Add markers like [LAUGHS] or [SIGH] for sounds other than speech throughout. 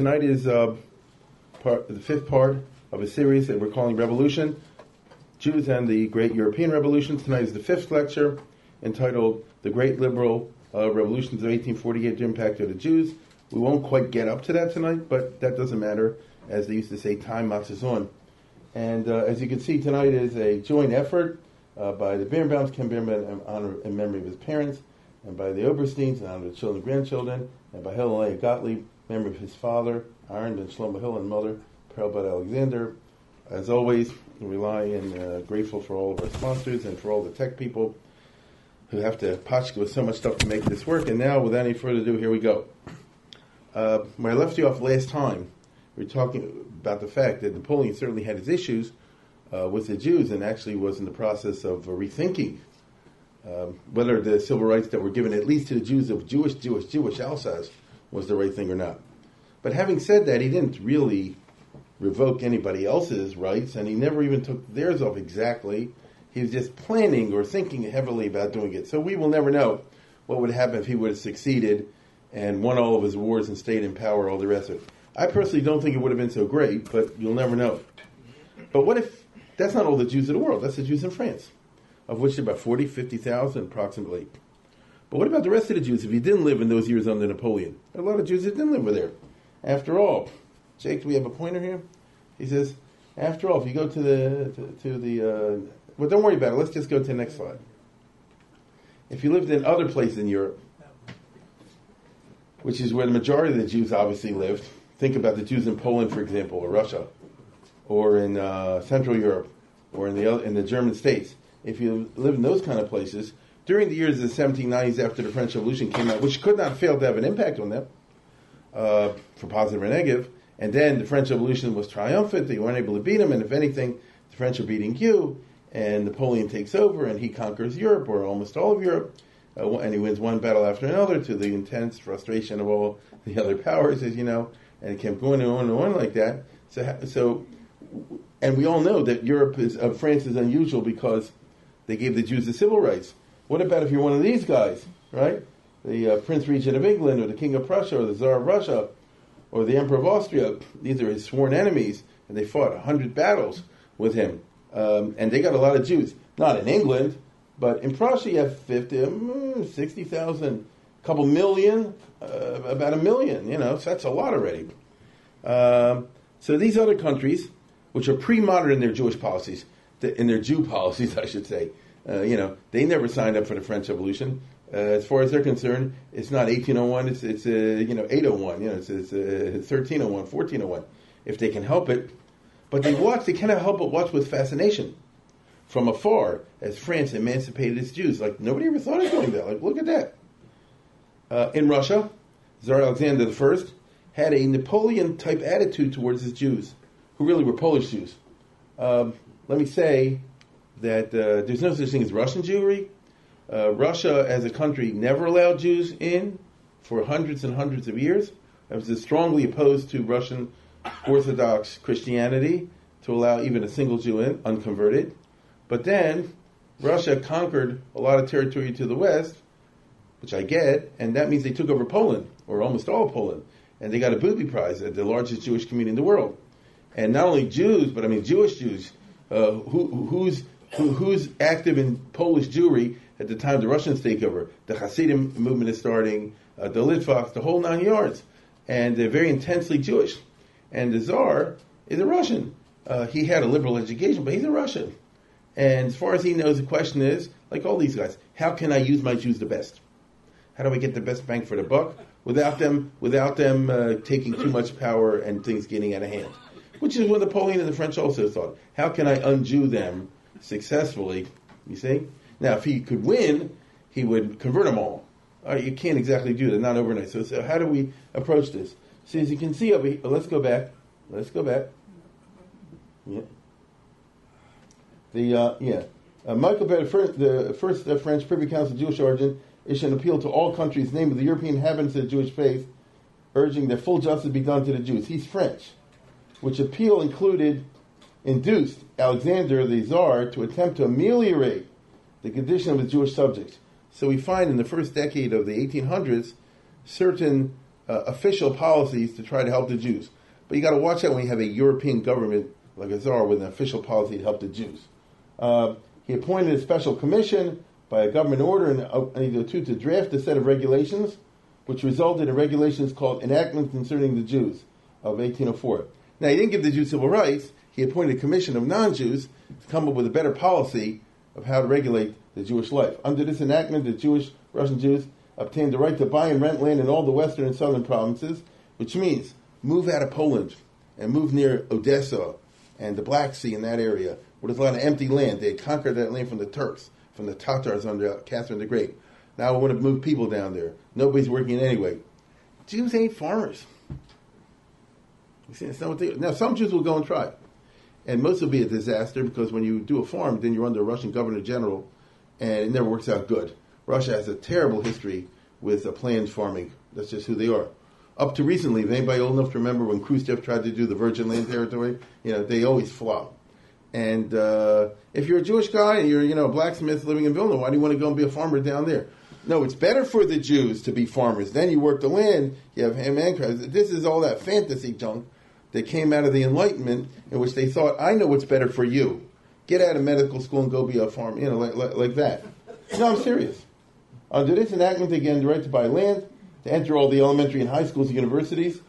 Tonight is uh, part, the fifth part of a series that we're calling Revolution Jews and the Great European Revolution. Tonight is the fifth lecture entitled The Great Liberal uh, Revolutions of 1848 The Impact of the Jews. We won't quite get up to that tonight, but that doesn't matter. As they used to say, time marches on. And uh, as you can see, tonight is a joint effort uh, by the Birnbaums, Ken Birnbaum, in honor and memory of his parents, and by the Obersteins, in honor of the children and grandchildren, and by Helen Gottlieb, memory of his father, Aaron and Shlomo Hill, and mother, Perlbud Alexander. As always, rely and uh, grateful for all of our sponsors and for all the tech people who have to patch with so much stuff to make this work. And now, without any further ado, here we go. Uh, when I left you off last time, we were talking about the fact that Napoleon certainly had his issues uh, with the Jews and actually was in the process of rethinking um, whether the civil rights that were given at least to the Jews of Jewish, Jewish, Jewish Alsace was the right thing or not. But having said that, he didn't really revoke anybody else's rights, and he never even took theirs off exactly. He was just planning or thinking heavily about doing it. So we will never know what would happen if he would have succeeded and won all of his wars and stayed in power, all the rest of it. I personally don't think it would have been so great, but you'll never know. But what if that's not all the Jews of the world? That's the Jews in France, of which about 40, 50,000 approximately. But what about the rest of the Jews if you didn't live in those years under Napoleon? There are a lot of Jews that didn't live over there. After all, Jake, do we have a pointer here? He says, after all, if you go to the to, to the uh, well, don't worry about it. Let's just go to the next slide. If you lived in other places in Europe, which is where the majority of the Jews obviously lived, think about the Jews in Poland, for example, or Russia, or in uh, Central Europe, or in the in the German states. If you live in those kind of places, during the years of the 1790s after the French Revolution came out, which could not fail to have an impact on them, uh, for positive or negative, and then the French Revolution was triumphant. They weren't able to beat them, and if anything, the French are beating you. And Napoleon takes over, and he conquers Europe, or almost all of Europe, uh, and he wins one battle after another to the intense frustration of all the other powers, as you know, and it kept going and on and on like that. So, so, and we all know that Europe is uh, France is unusual because they gave the Jews the civil rights. What about if you're one of these guys, right? The uh, Prince Regent of England, or the King of Prussia, or the Tsar of Russia? or the Emperor of Austria. These are his sworn enemies, and they fought a hundred battles with him. Um, and they got a lot of Jews, not in England, but in Prussia you have 50, um, 60,000, a couple million, uh, about a million, you know, so that's a lot already. Um, so these other countries, which are pre-modern in their Jewish policies, in their Jew policies, [LAUGHS] I should say, uh, you know, they never signed up for the French Revolution. Uh, as far as they're concerned, it's not 1801, it's, it's uh, you know, 801, you know, it's, it's uh, 1301, 1401, if they can help it. But they watch, they cannot help but watch with fascination from afar as France emancipated its Jews. Like, nobody ever thought of doing that. Like, look at that. Uh, in Russia, Tsar Alexander I had a Napoleon type attitude towards his Jews, who really were Polish Jews. Um, let me say that uh, there's no such thing as Russian Jewry uh, Russia, as a country, never allowed Jews in for hundreds and hundreds of years. I was strongly opposed to Russian Orthodox Christianity to allow even a single Jew in, unconverted. But then Russia conquered a lot of territory to the west, which I get, and that means they took over Poland, or almost all Poland, and they got a booby prize at the largest Jewish community in the world. And not only Jews, but I mean Jewish Jews, uh, who, who's who, who's active in Polish Jewry at the time the Russians take over. The Hasidim movement is starting, uh, the Litvaks, the whole nine yards. And they're very intensely Jewish. And the Tsar is a Russian. Uh, he had a liberal education, but he's a Russian. And as far as he knows, the question is, like all these guys, how can I use my Jews the best? How do I get the best bang for the buck without them without them uh, taking too much power and things getting out of hand? Which is what Napoleon and the French also thought. How can I unjew them successfully? You see? Now, if he could win, he would convert them all. Uh, you can't exactly do that, not overnight. So, so how do we approach this? So as you can see over here, let's go back. Let's go back. Yeah. The uh, yeah, uh, Michael Berr, the first uh, French Privy Council of Jewish origin, issued an appeal to all countries, namely the European inhabitants of the Jewish faith, urging that full justice be done to the Jews. He's French, which appeal included induced Alexander the Tsar to attempt to ameliorate the condition of his Jewish subjects. So we find in the first decade of the 1800s certain uh, official policies to try to help the Jews. But you got to watch out when you have a European government like a czar with an official policy to help the Jews. Uh, he appointed a special commission by a government order in 1802 to draft a set of regulations, which resulted in regulations called Enactments Concerning the Jews of 1804. Now, he didn't give the Jews civil rights. He appointed a commission of non-Jews to come up with a better policy of how to regulate the Jewish life. Under this enactment, the Jewish Russian Jews obtained the right to buy and rent land in all the western and southern provinces, which means move out of Poland and move near Odessa and the Black Sea in that area, where there's a lot of empty land. They had conquered that land from the Turks, from the Tatars under Catherine the Great. Now we want to move people down there. Nobody's working anyway. Jews ain't farmers. You see, it's not what they, now some Jews will go and try, and most will be a disaster because when you do a farm, then you're under a Russian governor general, and it never works out good. Russia has a terrible history with planned farming. That's just who they are. Up to recently, if anybody old enough to remember when Khrushchev tried to do the Virgin Land territory, you know, they always flop. And uh, if you're a Jewish guy and you're, you know, a blacksmith living in Vilna, why do you want to go and be a farmer down there? No, it's better for the Jews to be farmers. Then you work the land, you have ham and crabs. This is all that fantasy junk that came out of the Enlightenment in which they thought, I know what's better for you. Get out of medical school and go be a farmer, you know, like, like, like that. No, I'm serious. Under this enactment, again, the right to buy land, to enter all the elementary and high schools and universities.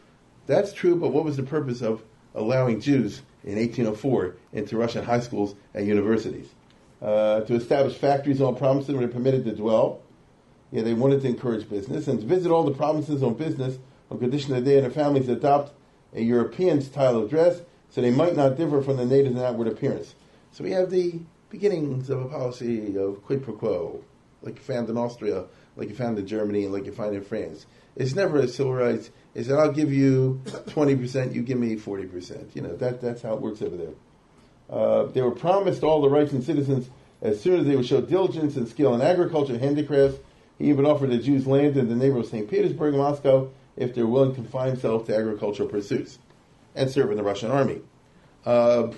That's true, but what was the purpose of allowing Jews in 1804 into Russian high schools and universities? Uh, to establish factories on provinces where they're permitted to dwell. Yeah, they wanted to encourage business and to visit all the provinces on business on condition that they and their families adopt a European style of dress so they might not differ from the natives in outward appearance. So we have the beginnings of a policy of quid pro quo like you found in Austria, like you found in Germany, and like you find in France. It's never a civil rights. It's that I'll give you twenty percent, you give me forty percent. You know that that's how it works over there. Uh, they were promised all the rights and citizens as soon as they would show diligence and skill in agriculture and handicrafts. He even offered the Jews land in the neighborhood of St. Petersburg Moscow if they're willing to confine themselves to agricultural pursuits and serve in the Russian army. Uh,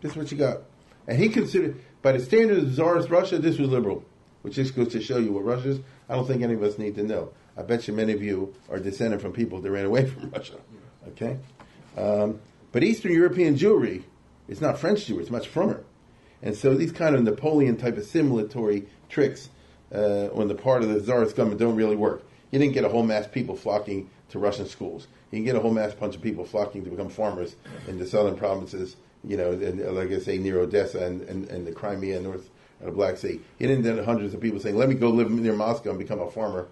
this is what you got. And he considered, by the standards of Tsarist Russia, this was liberal which just goes to show you what Russia is. I don't think any of us need to know. I bet you many of you are descended from people that ran away [LAUGHS] from Russia. Okay? Um, but Eastern European Jewry is not French Jewry, it's much frummer. And so these kind of Napoleon type of simulatory tricks uh, on the part of the Tsarist government don't really work. You didn't get a whole mass people flocking to Russian schools. You can get a whole mass bunch of people flocking to become farmers in the southern provinces, you know, and, like I say, near Odessa and, and, and the Crimea and North the Black Sea. He didn't get hundreds of people saying, "Let me go live near Moscow and become a farmer."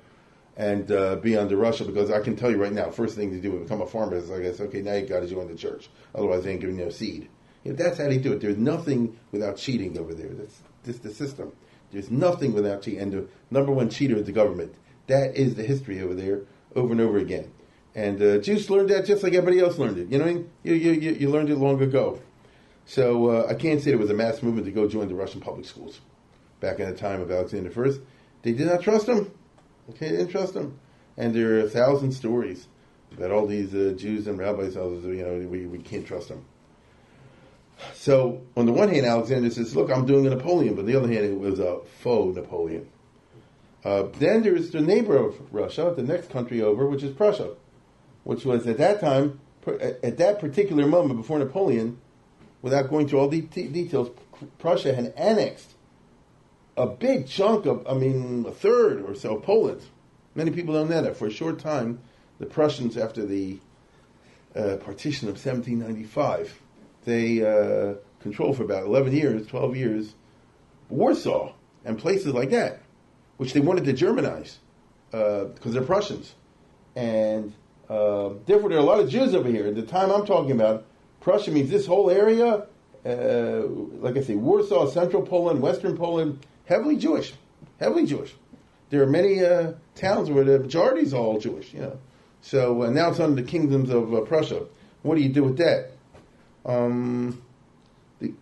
And uh, be under Russia because I can tell you right now, first thing to do to become a farmer is I guess okay now you got to join the church, otherwise they ain't giving you no seed. Know, that's how they do it. There's nothing without cheating over there. That's just the system. There's nothing without cheating. And the number one cheater is the government. That is the history over there, over and over again. And uh, Jews learned that just like everybody else learned it. You know what I mean? You, you, you, you learned it long ago. So uh, I can't say it was a mass movement to go join the Russian public schools back in the time of Alexander I. They did not trust him. Okay, they didn't trust him. And there are a thousand stories about all these uh, Jews and rabbis. You know, we, we can't trust them. So on the one hand, Alexander says, "Look, I'm doing a Napoleon," but on the other hand, it was a faux Napoleon. Uh, then there's the neighbor of Russia, the next country over, which is Prussia, which was at that time, at that particular moment before Napoleon, without going through all the t- details, Prussia had annexed a big chunk of, I mean, a third or so of Poland. Many people don't know that. For a short time, the Prussians, after the uh, partition of 1795, they uh, controlled for about 11 years, 12 years, Warsaw and places like that, which they wanted to Germanize because uh, they're Prussians. And uh, therefore, there are a lot of Jews over here. At the time I'm talking about, Prussia means this whole area, uh, like I say, Warsaw, Central Poland, Western Poland, heavily Jewish, heavily Jewish. There are many uh, towns where the majority is all Jewish. You know, So uh, now it's under the kingdoms of uh, Prussia. What do you do with that? Um, the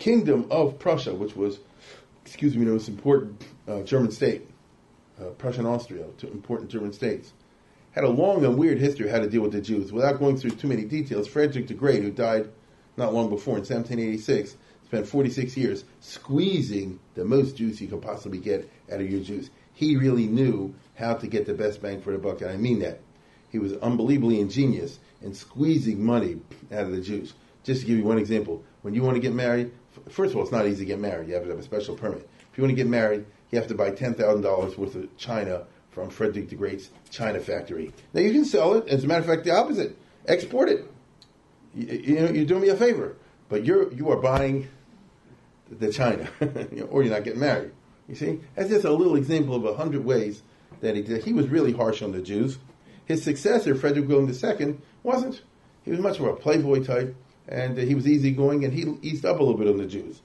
kingdom of Prussia, which was, excuse me, the most important uh, German state, uh, Prussia and Austria, two important German states, had a long and weird history how to deal with the Jews. Without going through too many details, Frederick the Great, who died not long before in 1786, spent 46 years squeezing the most juice you could possibly get out of your Jews. He really knew how to get the best bang for the buck, and I mean that. He was unbelievably ingenious in squeezing money out of the Jews. Just to give you one example, when you want to get married, first of all, it's not easy to get married. You have to have a special permit. If you want to get married, you have to buy $10,000 worth of china from Frederick the Great's China factory. Now you can sell it. As a matter of fact, the opposite. Export it. You, you know, you're doing me a favor, but you're you are buying the China, [LAUGHS] or you're not getting married. You see, that's just a little example of a hundred ways that he did. He was really harsh on the Jews. His successor, Frederick William II, wasn't. He was much more a playboy type, and he was easygoing, and he eased up a little bit on the Jews.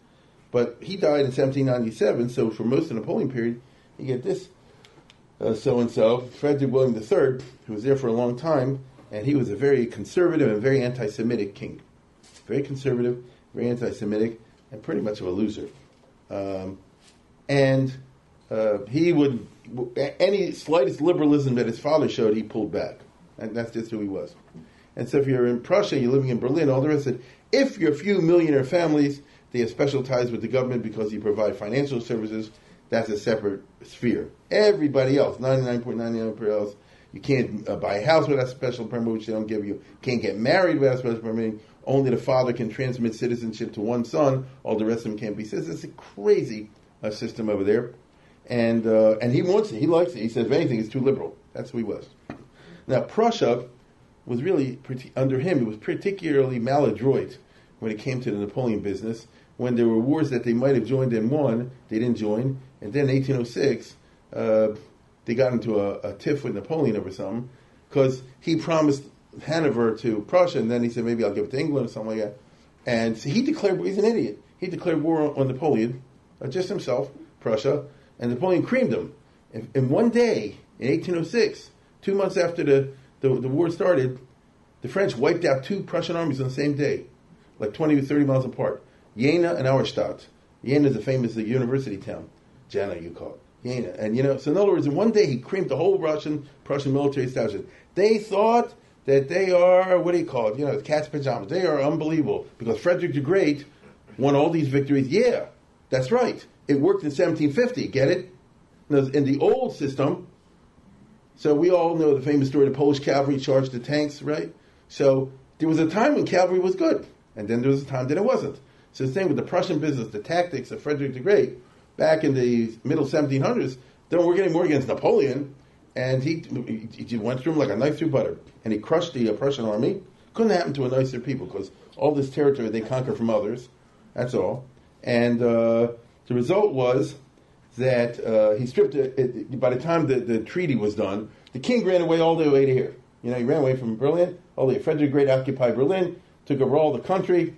But he died in 1797, so for most of the Napoleon period, you get this so and so, Frederick William III, who was there for a long time, and he was a very conservative and very anti Semitic king. Very conservative, very anti Semitic, and pretty much of a loser. Um, and uh, he would, any slightest liberalism that his father showed, he pulled back. And that's just who he was. And so if you're in Prussia, you're living in Berlin, all the rest of it, if you're a few millionaire families, they have special ties with the government because you provide financial services that's a separate sphere. Everybody else, 99.99% else, you can't uh, buy a house without a special permit, which they don't give you. Can't get married without a special permit. Only the father can transmit citizenship to one son. All the rest of them can't be citizens. It's a crazy uh, system over there. And uh, and he wants it. He likes it. He says, if anything, it's too liberal. That's who he was. Now, Prussia was really, under him, it was particularly maladroit when it came to the Napoleon business. When there were wars that they might have joined and won, they didn't join. And then 1806, uh, they got into a, a, tiff with Napoleon over something because he promised Hanover to Prussia, and then he said maybe I'll give it to England or something like that. And so he declared he's an idiot. He declared war on Napoleon, uh, just himself, Prussia, and Napoleon creamed him. In, one day, in 1806, two months after the, the, the war started, the French wiped out two Prussian armies on the same day, like 20 or 30 miles apart. Jena and Auerstedt. Jena is a famous university town. Jena, you call it. Jena. And, you know, so in other words, in one day he creamed the whole Russian, Prussian military establishment. They thought that they are, what do you call it? You know, cat's pajamas. They are unbelievable because Frederick the Great won all these victories. Yeah, that's right. It worked in 1750. Get it? In the old system, so we all know the famous story: the Polish cavalry charged the tanks, right? So there was a time when cavalry was good, and then there was a time that it wasn't. So the same with the Prussian business, the tactics of Frederick the Great back in the middle 1700s, they were getting more against Napoleon, and he, he went through him like a knife through butter, and he crushed the uh, Prussian army. Couldn't happen to a nicer people because all this territory they conquer from others. That's all. And uh, the result was that uh, he stripped it, it, By the time the, the treaty was done, the king ran away all the way to here. You know, he ran away from Berlin. All the Frederick the Great occupied Berlin, took over all the country,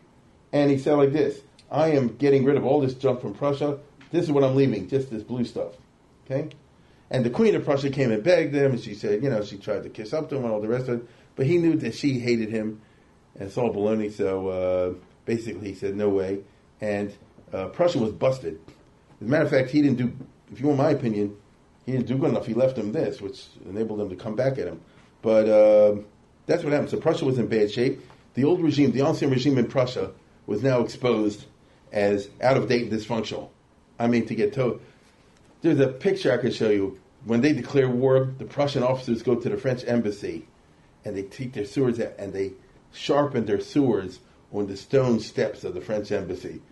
and he said like this: "I am getting rid of all this junk from Prussia. This is what I'm leaving, just this blue stuff. Okay? And the Queen of Prussia came and begged him, and she said, you know, she tried to kiss up to him and all the rest of it, but he knew that she hated him, and all baloney, so uh, basically he said, no way. And uh, Prussia was busted. As a matter of fact, he didn't do, if you want my opinion, he didn't do good enough. He left him this, which enabled them to come back at him. But uh, that's what happened. So Prussia was in bad shape. The old regime, the ancien regime in Prussia, was now exposed as out of date and dysfunctional. I mean, to get told. There's a picture I could show you. When they declare war, the Prussian officers go to the French embassy and they take their swords out and they sharpen their swords on the stone steps of the French embassy. [LAUGHS]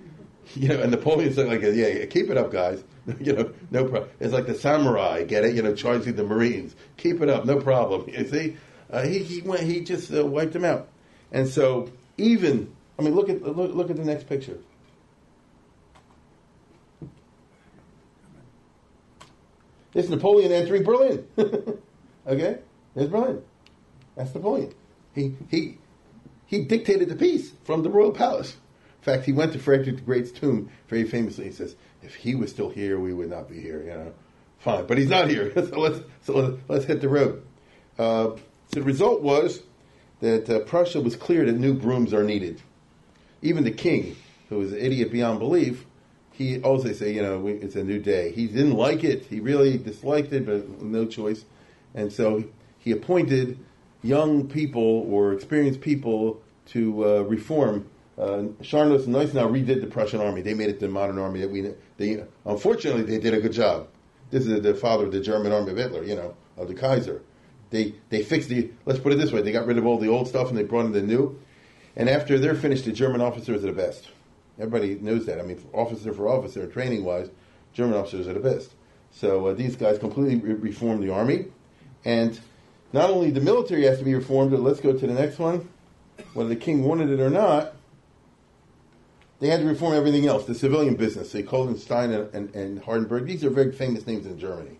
You know, and Napoleon's like, yeah, yeah, keep it up, guys. [LAUGHS] you know, no problem. It's like the samurai, get it? You know, charging the Marines. Keep it up, no problem. [LAUGHS] You see, uh, he he went, he just uh, wiped them out. And so even, I mean, look at look, look at the next picture. It's Napoleon entering Berlin. [LAUGHS] okay? There's Berlin. That's Napoleon. He, he, he dictated the peace from the royal palace. In fact, he went to Frederick the Great's tomb very famously. He says, if he was still here, we would not be here, you know. Fine, but he's not here. [LAUGHS] so let's, so let's, hit the road. Uh, so the result was that uh, Prussia was clear that new brooms are needed. Even the king, who was an idiot beyond belief, he also say, you know, it's a new day. He didn't like it. He really disliked it, but no choice. And so he appointed young people or experienced people to uh, reform. Uh, Scharnhorst and Gneisenau redid the Prussian army. They made it the modern army that we. They unfortunately they did a good job. This is the father of the German army of Hitler, you know, of the Kaiser. They they fixed the. Let's put it this way: they got rid of all the old stuff and they brought in the new. And after they're finished, the German officers are the best. Everybody knows that. I mean, officer for officer, training wise, German officers are the best. So uh, these guys completely re- reformed the army, and not only the military has to be reformed, but let's go to the next one. Whether the king wanted it or not, they had to reform everything else, the civilian business. They called in Stein and, and, and, Hardenberg. These are very famous names in Germany.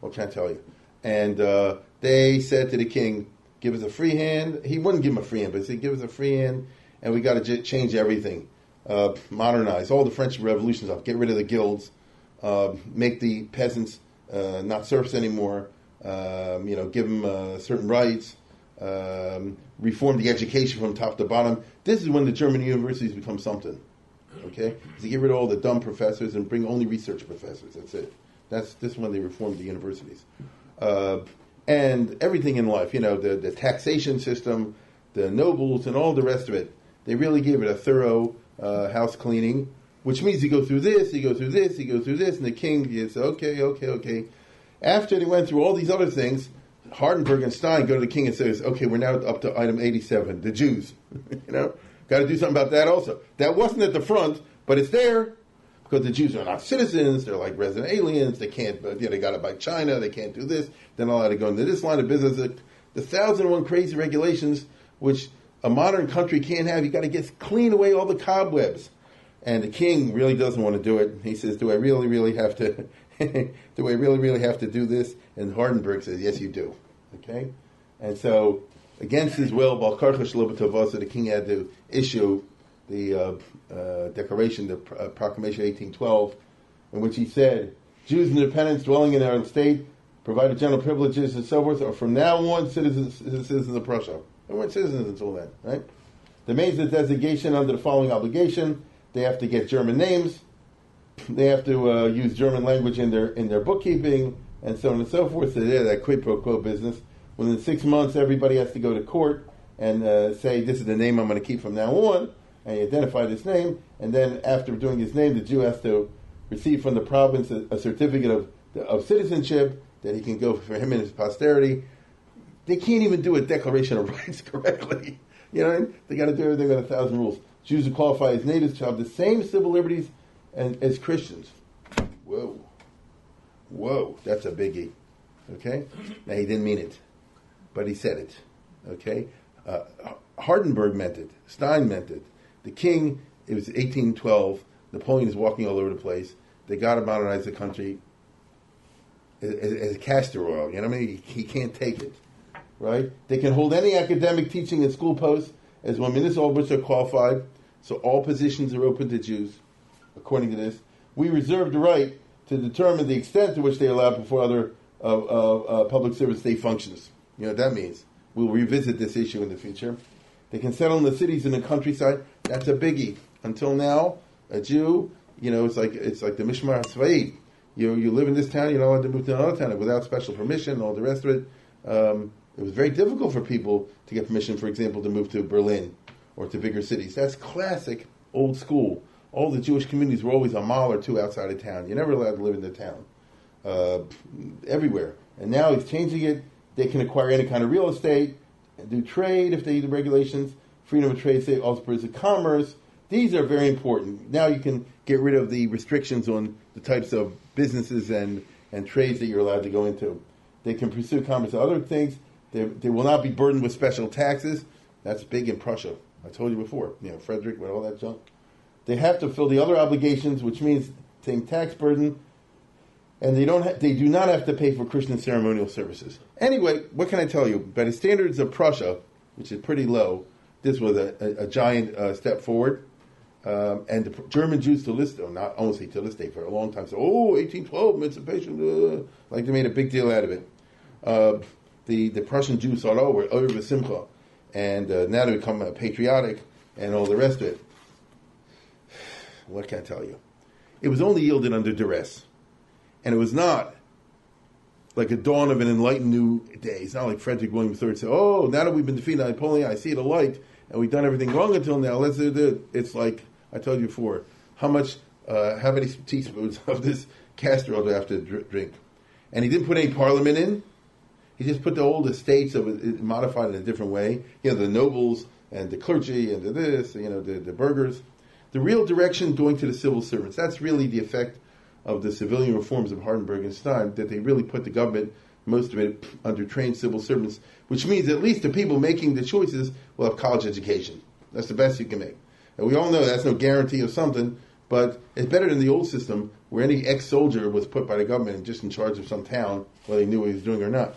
What can I tell you? And uh, they said to the king, give us a free hand. He wouldn't give him a free hand, but he said, give us a free hand, and we got to j- change everything, uh, modernize all the French revolutions off, get rid of the guilds, uh, make the peasants uh, not serfs anymore, um, you know, give them uh, certain rights, um, reform the education from top to bottom. This is when the German universities become something. Okay, to get rid of all the dumb professors and bring only research professors. That's it. That's this when they reformed the universities. Uh, and everything in life, you know, the, the taxation system, the nobles, and all the rest of it. They really gave it a thorough uh, house cleaning, which means you go through this, you go through this, you go through this, and the king is okay, okay, okay. After they went through all these other things, Hardenberg and Stein go to the king and says, "Okay, we're now up to item 87, the Jews. [LAUGHS] you know, got to do something about that also. That wasn't at the front, but it's there because the Jews are not citizens. They're like resident aliens. They can't. You know, they got to buy China. They can't do this. They're not allowed to go into this line of business. The, the thousand and one crazy regulations which a modern country can't have. You got to get clean away all the cobwebs." And the king really doesn't want to do it. He says, "Do I really, really have to? [LAUGHS] do I really, really have to do this?" And Hardenberg says, "Yes, you do." Okay, and so against his will, Balkarchash the king had to issue the uh, uh, declaration, the uh, proclamation 1812, in which he said, Jews and independents dwelling in their own state, provided general privileges and so forth, are from now on citizens, citizens of Prussia. They weren't citizens until then, right? The means of designation under the following obligation: they have to get German names, they have to uh, use German language in their in their bookkeeping, and so on and so forth. So they're that quid pro quo business. Within six months, everybody has to go to court and uh, say, "This is the name I'm going to keep from now on." And he identified his name, and then after doing his name, the Jew has to receive from the province a, a certificate of, of citizenship that he can go for him and his posterity. They can't even do a declaration of [LAUGHS] rights correctly. You know, they got to do everything with a thousand rules. Jews who qualify as natives have the same civil liberties as, as Christians. Whoa, whoa, that's a biggie. Okay, now he didn't mean it, but he said it. Okay, uh, Hardenberg meant it. Stein meant it. The king, it was 1812. Napoleon is walking all over the place. They got to modernize the country as, as castor oil. You know what I mean? He, can't take it, right? They can hold any academic teaching and school posts as one municipal which are qualified. So all positions are open to Jews, according to this. We reserve the right to determine the extent to which they allow before other uh, uh, uh, public service state functions. You know what that means? We'll revisit this issue in the future. They can settle in the cities and the countryside. That's a biggie. Until now, a Jew, you know, it's like it's like the Mishmar Tzvaid. You you live in this town, you're not allowed to move to another town without special permission and all the rest of it. Um, it was very difficult for people to get permission, for example, to move to Berlin or to bigger cities. That's classic old school. All the Jewish communities were always a mile or two outside of town. You're never allowed to live in the town. Uh, everywhere. And now he's changing it. They can acquire any kind of real estate do trade if they do the regulations, freedom of trade, say also of commerce. These are very important. Now you can get rid of the restrictions on the types of businesses and, and trades that you're allowed to go into. They can pursue commerce and other things. They, they will not be burdened with special taxes. That's big in Prussia. I told you before, you know, Frederick with all that junk. They have to fill the other obligations, which means taking tax burden, and they don't. Ha- they do not have to pay for Christian ceremonial services. Anyway, what can I tell you? By the standards of Prussia, which is pretty low, this was a, a, a giant uh, step forward. Um, and the German Jews to this, day, not only to this day, for a long time, said, "Oh, 1812 emancipation," uh, like they made a big deal out of it. Uh, the, the Prussian Jews thought, oh, we're over Simcha, and uh, now they become uh, patriotic and all the rest of it. [SIGHS] What can I tell you? It was only yielded under duress. And it was not like a dawn of an enlightened new day. It's not like Frederick William III said, oh, now that we've been defeated by Napoleon, I see the light, and we've done everything wrong until now, let's do it. It's like, I told you before, how much, uh, how many teaspoons [LAUGHS] of this castor oil do I have to drink? And he didn't put any parliament in. He just put the old estates of it, modified in a different way. You know, the nobles and the clergy and the this, you know, the, the burghers. The real direction going to the civil servants. That's really the effect of the civilian reforms of Hardenberg and Stein, that they really put the government, most of it, under trained civil servants, which means at least the people making the choices will have college education. That's the best you can make. And we all know that's no guarantee of something, but it's better than the old system where any ex-soldier was put by the government just in charge of some town, whether he knew what he was doing or not.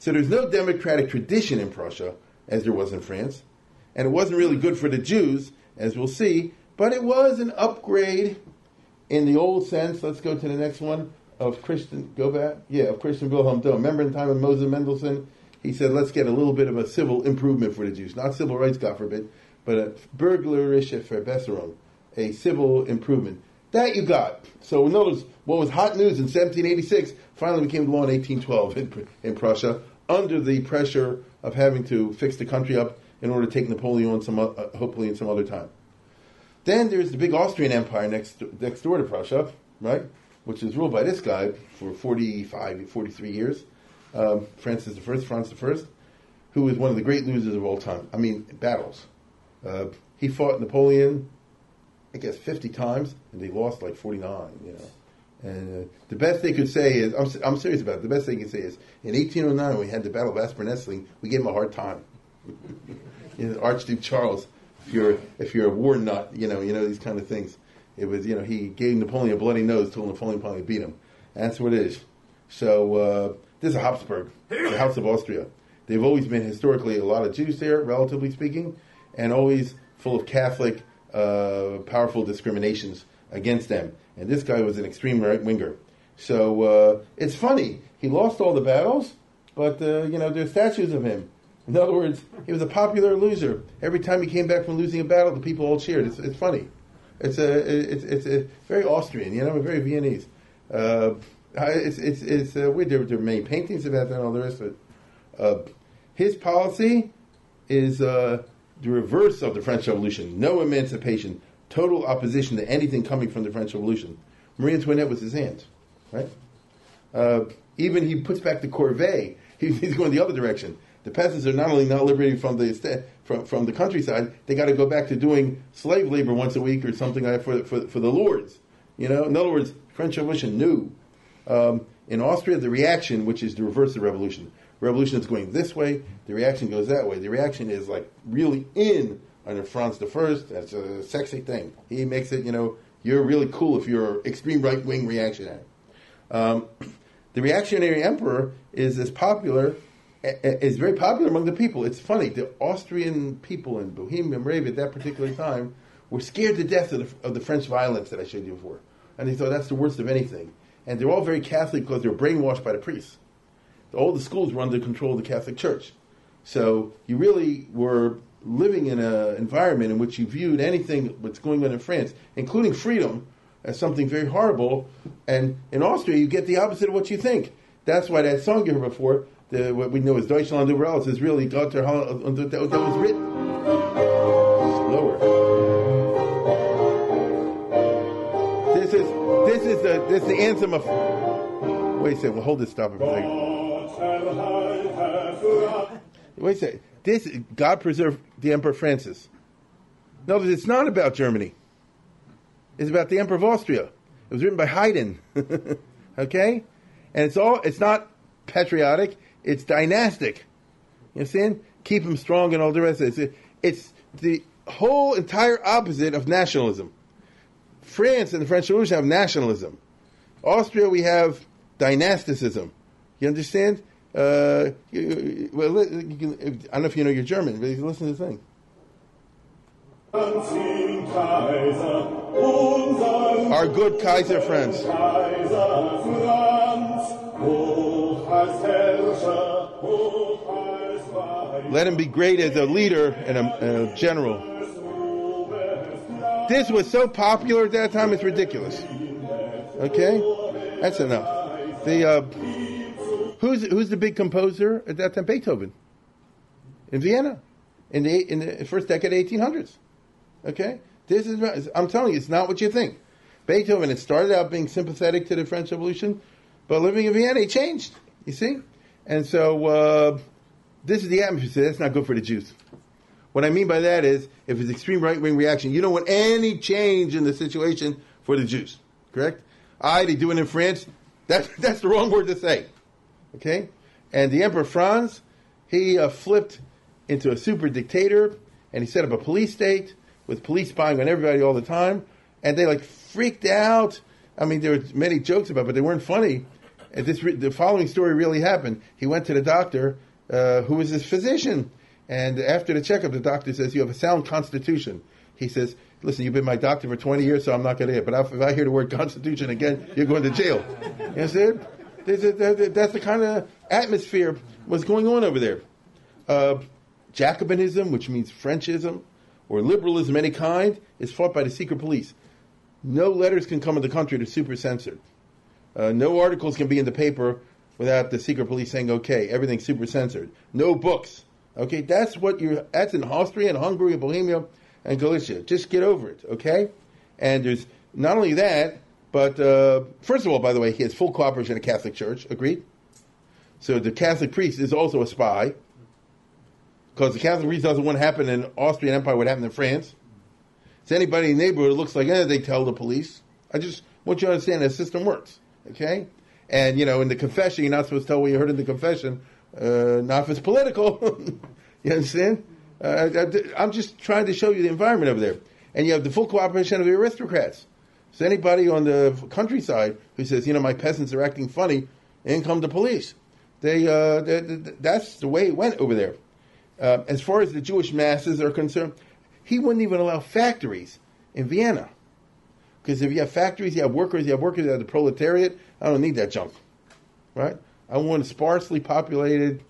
So there's no democratic tradition in Prussia, as there was in France, and it wasn't really good for the Jews, as we'll see, but it was an upgrade in the old sense. Let's go to the next one of Christian. Go back, yeah, of Christian Wilhelm Dohm. Remember in time of Moses Mendelssohn, he said, "Let's get a little bit of a civil improvement for the Jews, not civil rights, God forbid, but a bürgerliche Verbesserung, a civil improvement." That you got. So notice what was hot news in 1786 finally became law in 1812 in, in Prussia under the pressure of having to fix the country up in order to take Napoleon some, uh, hopefully in some other time. Then there's the big Austrian Empire next next door to Prussia, right, which is ruled by this guy for 45, 43 years, um, Francis I, Franz I, who was one of the great losers of all time. I mean, battles. Uh, he fought Napoleon, I guess, 50 times, and they lost like 49, you know. And uh, the best they could say is, I'm, I'm serious about it, the best they can say is, in 1809, when we had the Battle of Aspern-Essling, we gave him a hard time. [LAUGHS] you know, Archduke Charles, if you're if you're a war nut, you know, you know these kind of things. It was, you know, he gave Napoleon a bloody nose, told Napoleon probably beat him. that's what it is. So uh, this is Habsburg, the House of Austria. They've always been historically a lot of Jews there, relatively speaking, and always full of Catholic, uh, powerful discriminations against them. And this guy was an extreme right winger. So uh, it's funny. He lost all the battles, but uh, you know there's statues of him. In other words, he was a popular loser. Every time he came back from losing a battle, the people all cheered. It's, it's funny. It's a it's, it's a very Austrian, you know, very Viennese. Uh, it's it's it's uh, weird. There, there are many paintings about that and all the rest of it. Uh, his policy is uh, the reverse of the French Revolution. No emancipation, total opposition to anything coming from the French Revolution. Marie Antoinette was his aunt, right? Uh, even he puts back the corvée. He, [LAUGHS] he's going the other direction the peasants are not only not liberated from the from, from the countryside, they got to go back to doing slave labor once a week or something like for, for, for the lords. You know, in other words, French Revolution knew. Um, in Austria, the reaction, which is the reverse of revolution, revolution is going this way, the reaction goes that way. The reaction is like really in under Franz I. That's a sexy thing. He makes it, you know, you're really cool if you're extreme right wing reactionary. Um, [CLEARS THROAT] the reactionary emperor is as popular is very popular among the people. It's funny. The Austrian people in Bohemia, and Moravia at that particular time were scared to death of the, of the French violence that I showed you before. And they thought that's the worst of anything. And they're all very Catholic because they're brainwashed by the priests. All the schools were under control of the Catholic Church. So you really were living in an environment in which you viewed anything that's going on in France, including freedom, as something very horrible. And in Austria, you get the opposite of what you think. That's why that song you heard before, the, what we know as Deutschland über alles is really Gott that was written slower. This is this is the this is the anthem of. Wait a second. We'll hold this. Stop for a second. Wait a second. This God preserve the Emperor Francis. No, it's not about Germany. It's about the Emperor of Austria. It was written by Haydn. [LAUGHS] okay, and it's all. It's not patriotic. It's dynastic. You understand? Keep them strong and all the rest of it. It's, the whole entire opposite of nationalism. France and the French Revolution have nationalism. Austria, we have dynasticism. You understand? Uh, you, well, you can, I don't know if you know your German, but you listen to the thing. Our good Kaiser friends. Let him be great as a leader and a, and a general. This was so popular at that time, it's ridiculous. Okay? That's enough. The, uh, who's, who's the big composer at that time? Beethoven. In Vienna. In the, in the first decade of 1800s. Okay? This is, I'm telling you, it's not what you think. Beethoven, it started out being sympathetic to the French Revolution, but living in Vienna, he changed. You see? And so, uh, this is the atmosphere. That's not good for the Jews. What I mean by that is, if it's extreme right wing reaction, you don't want any change in the situation for the Jews. Correct? I, they do it in France. That, [LAUGHS] that's the wrong word to say. Okay? And the Emperor Franz, he uh, flipped into a super dictator and he set up a police state with police spying on everybody all the time. And they like freaked out. I mean, there were many jokes about it, but they weren't funny. And this, the following story really happened. He went to the doctor, uh, who was his physician. And after the checkup, the doctor says, You have a sound constitution. He says, Listen, you've been my doctor for 20 years, so I'm not going to hear. But if I hear the word constitution again, you're going to jail. You understand? That's the kind of atmosphere was going on over there. Uh, Jacobinism, which means Frenchism, or liberalism any kind, is fought by the secret police. No letters can come in the country that are super censored. Uh, no articles can be in the paper without the secret police saying, okay, everything's super censored. No books. Okay, that's what you're, that's in Austria and Hungary and Bohemia and Galicia. Just get over it, okay? And there's not only that, but uh, first of all, by the way, he has full cooperation in the Catholic Church. Agreed? So the Catholic priest is also a spy because the Catholic priest doesn't want to happen in Austrian Empire what happened in France. So anybody in the neighborhood looks like, eh, they tell the police. I just want you to understand the system works, okay? And, you know, in the confession, you're not supposed to tell what you heard in the confession, uh, not if it's political. [LAUGHS] you understand? Uh, I, am just trying to show you the environment over there. And you have the full cooperation of the aristocrats. So anybody on the countryside who says, you know, my peasants are acting funny, in come the police. They, uh, they, they, that's the way it went over there. Uh, as far as the Jewish masses are concerned, he wouldn't even allow factories in Vienna. Because if you have factories, you have workers, you have workers, you have the proletariat. I don't need that junk, right? I want a sparsely populated,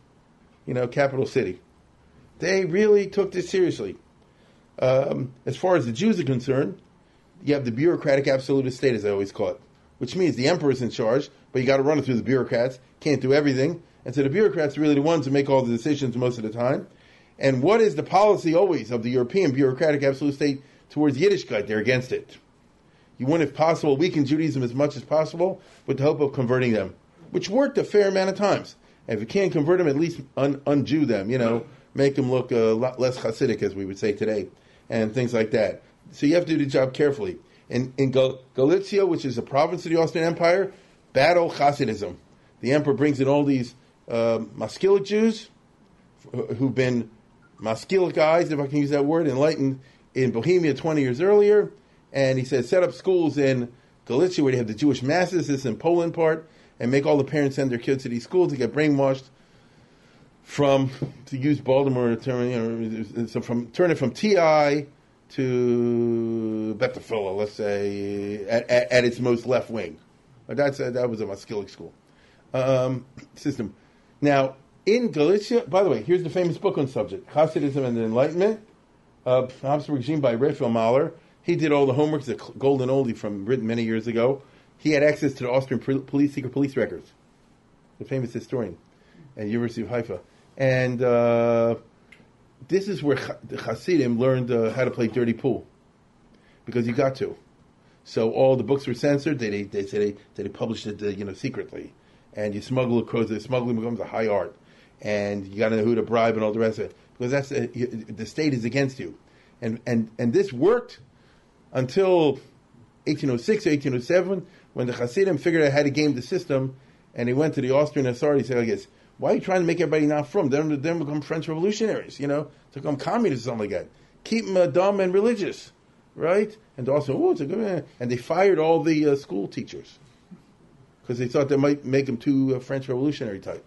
you know, capital city. They really took this seriously. Um, as far as the Jews are concerned, you have the bureaucratic absolute state, as I always call it, which means the emperor is in charge, but you got to run it through the bureaucrats. Can't do everything, and so the bureaucrats are really the ones who make all the decisions most of the time. And what is the policy always of the European bureaucratic absolute state towards Yiddishkeit? They're against it. You want, if possible, weaken Judaism as much as possible with the hope of converting them, which worked a fair amount of times. And if you can't convert them, at least un- unjew them, you know, make them look a lot less Hasidic, as we would say today, and things like that. So you have to do the job carefully. In, in Gal- Galicia, which is a province of the Austrian Empire, battle Hasidism. The emperor brings in all these uh, Maskilic Jews who've been Maskilic guys, if I can use that word, enlightened in Bohemia 20 years earlier. And he said set up schools in Galicia where they have the Jewish masses, this in Poland part, and make all the parents send their kids to these schools to get brainwashed from, to use Baltimore term, you know, so from, turn it from TI to Beth Tfiloh, let's say, at, at, at, its most left wing. That's, that was a Maskilic school um, system. Now, in Galicia, by the way, here's the famous book on subject Hasidism and the Enlightenment, uh, Habsburg regime by Raphael Mahler. He did all the homework, the golden oldie from written many years ago. He had access to the Austrian police, secret police records. The famous historian at University of Haifa. And uh, this is where the Hasidim learned uh, how to play dirty pool. Because you got to. So all the books were censored. They, they, they said they, they published it, uh, you know, secretly. And you smuggle across, the smuggling becomes a high art and you got to know who to bribe and all the rest of it because that's the, the state is against you, and and and this worked until 1806 or 1807 when the Hasidim figured out how to game the system, and they went to the Austrian authorities and said, "I guess why are you trying to make everybody not frum? Then become French revolutionaries, you know, to become communists or something like that. Keep them uh, dumb and religious." Right, and the also, oh, it's a good man. And they fired all the uh, school teachers because they thought they might make them too uh, French revolutionary type.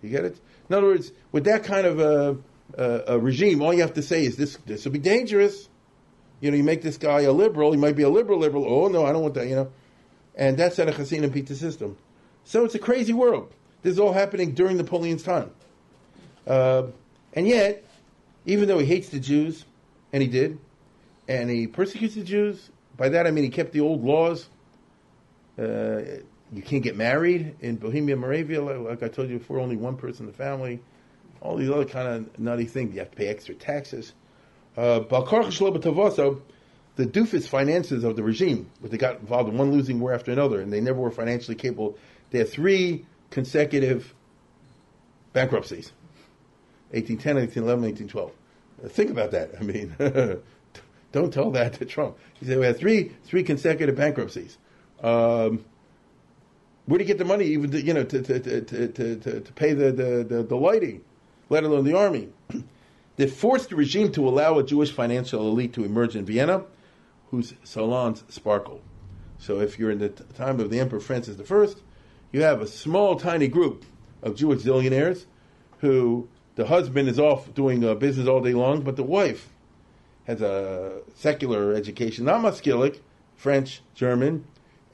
You get it? In other words, with that kind of a, a, a, regime, all you have to say is this: this will be dangerous. You know, you make this guy a liberal. He might be a liberal liberal. Oh no, I don't want that. You know, and that's at a Hasidim pizza system. So it's a crazy world. This is all happening during Napoleon's time. Uh, and yet, even though he hates the Jews, and he did, and he persecutes the Jews, by that I mean he kept the old laws. Uh, you can't get married in Bohemia, Moravia, like, like, I told you before, only one person in the family. All these other kind of nutty things. You have to pay extra taxes. Uh, the doofus finances of the regime, but they got involved in one losing war after another, and they never were financially capable. They had three consecutive bankruptcies 1810, 1811, 1812. Uh, think about that. I mean, [LAUGHS] don't tell that to Trump. He said we had three three consecutive bankruptcies. Um, where do you get the money even to, you know to to, to, to, to, to pay the, the, the, the lighting, let alone the army? They forced the regime to allow a Jewish financial elite to emerge in Vienna whose salons sparkle. So if you're in the t- time of the Emperor Francis I, you have a small, tiny group of Jewish zillionaires who the husband is off doing uh, business all day long, but the wife has a secular education, not Maskilic, French, German,